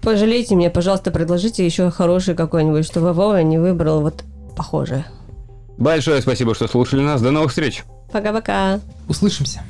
Пожалейте меня, пожалуйста, предложите еще хороший какой-нибудь, чтобы Вова не выбрал вот похожее. Большое спасибо, что слушали нас. До новых встреч! Пока-пока. Услышимся.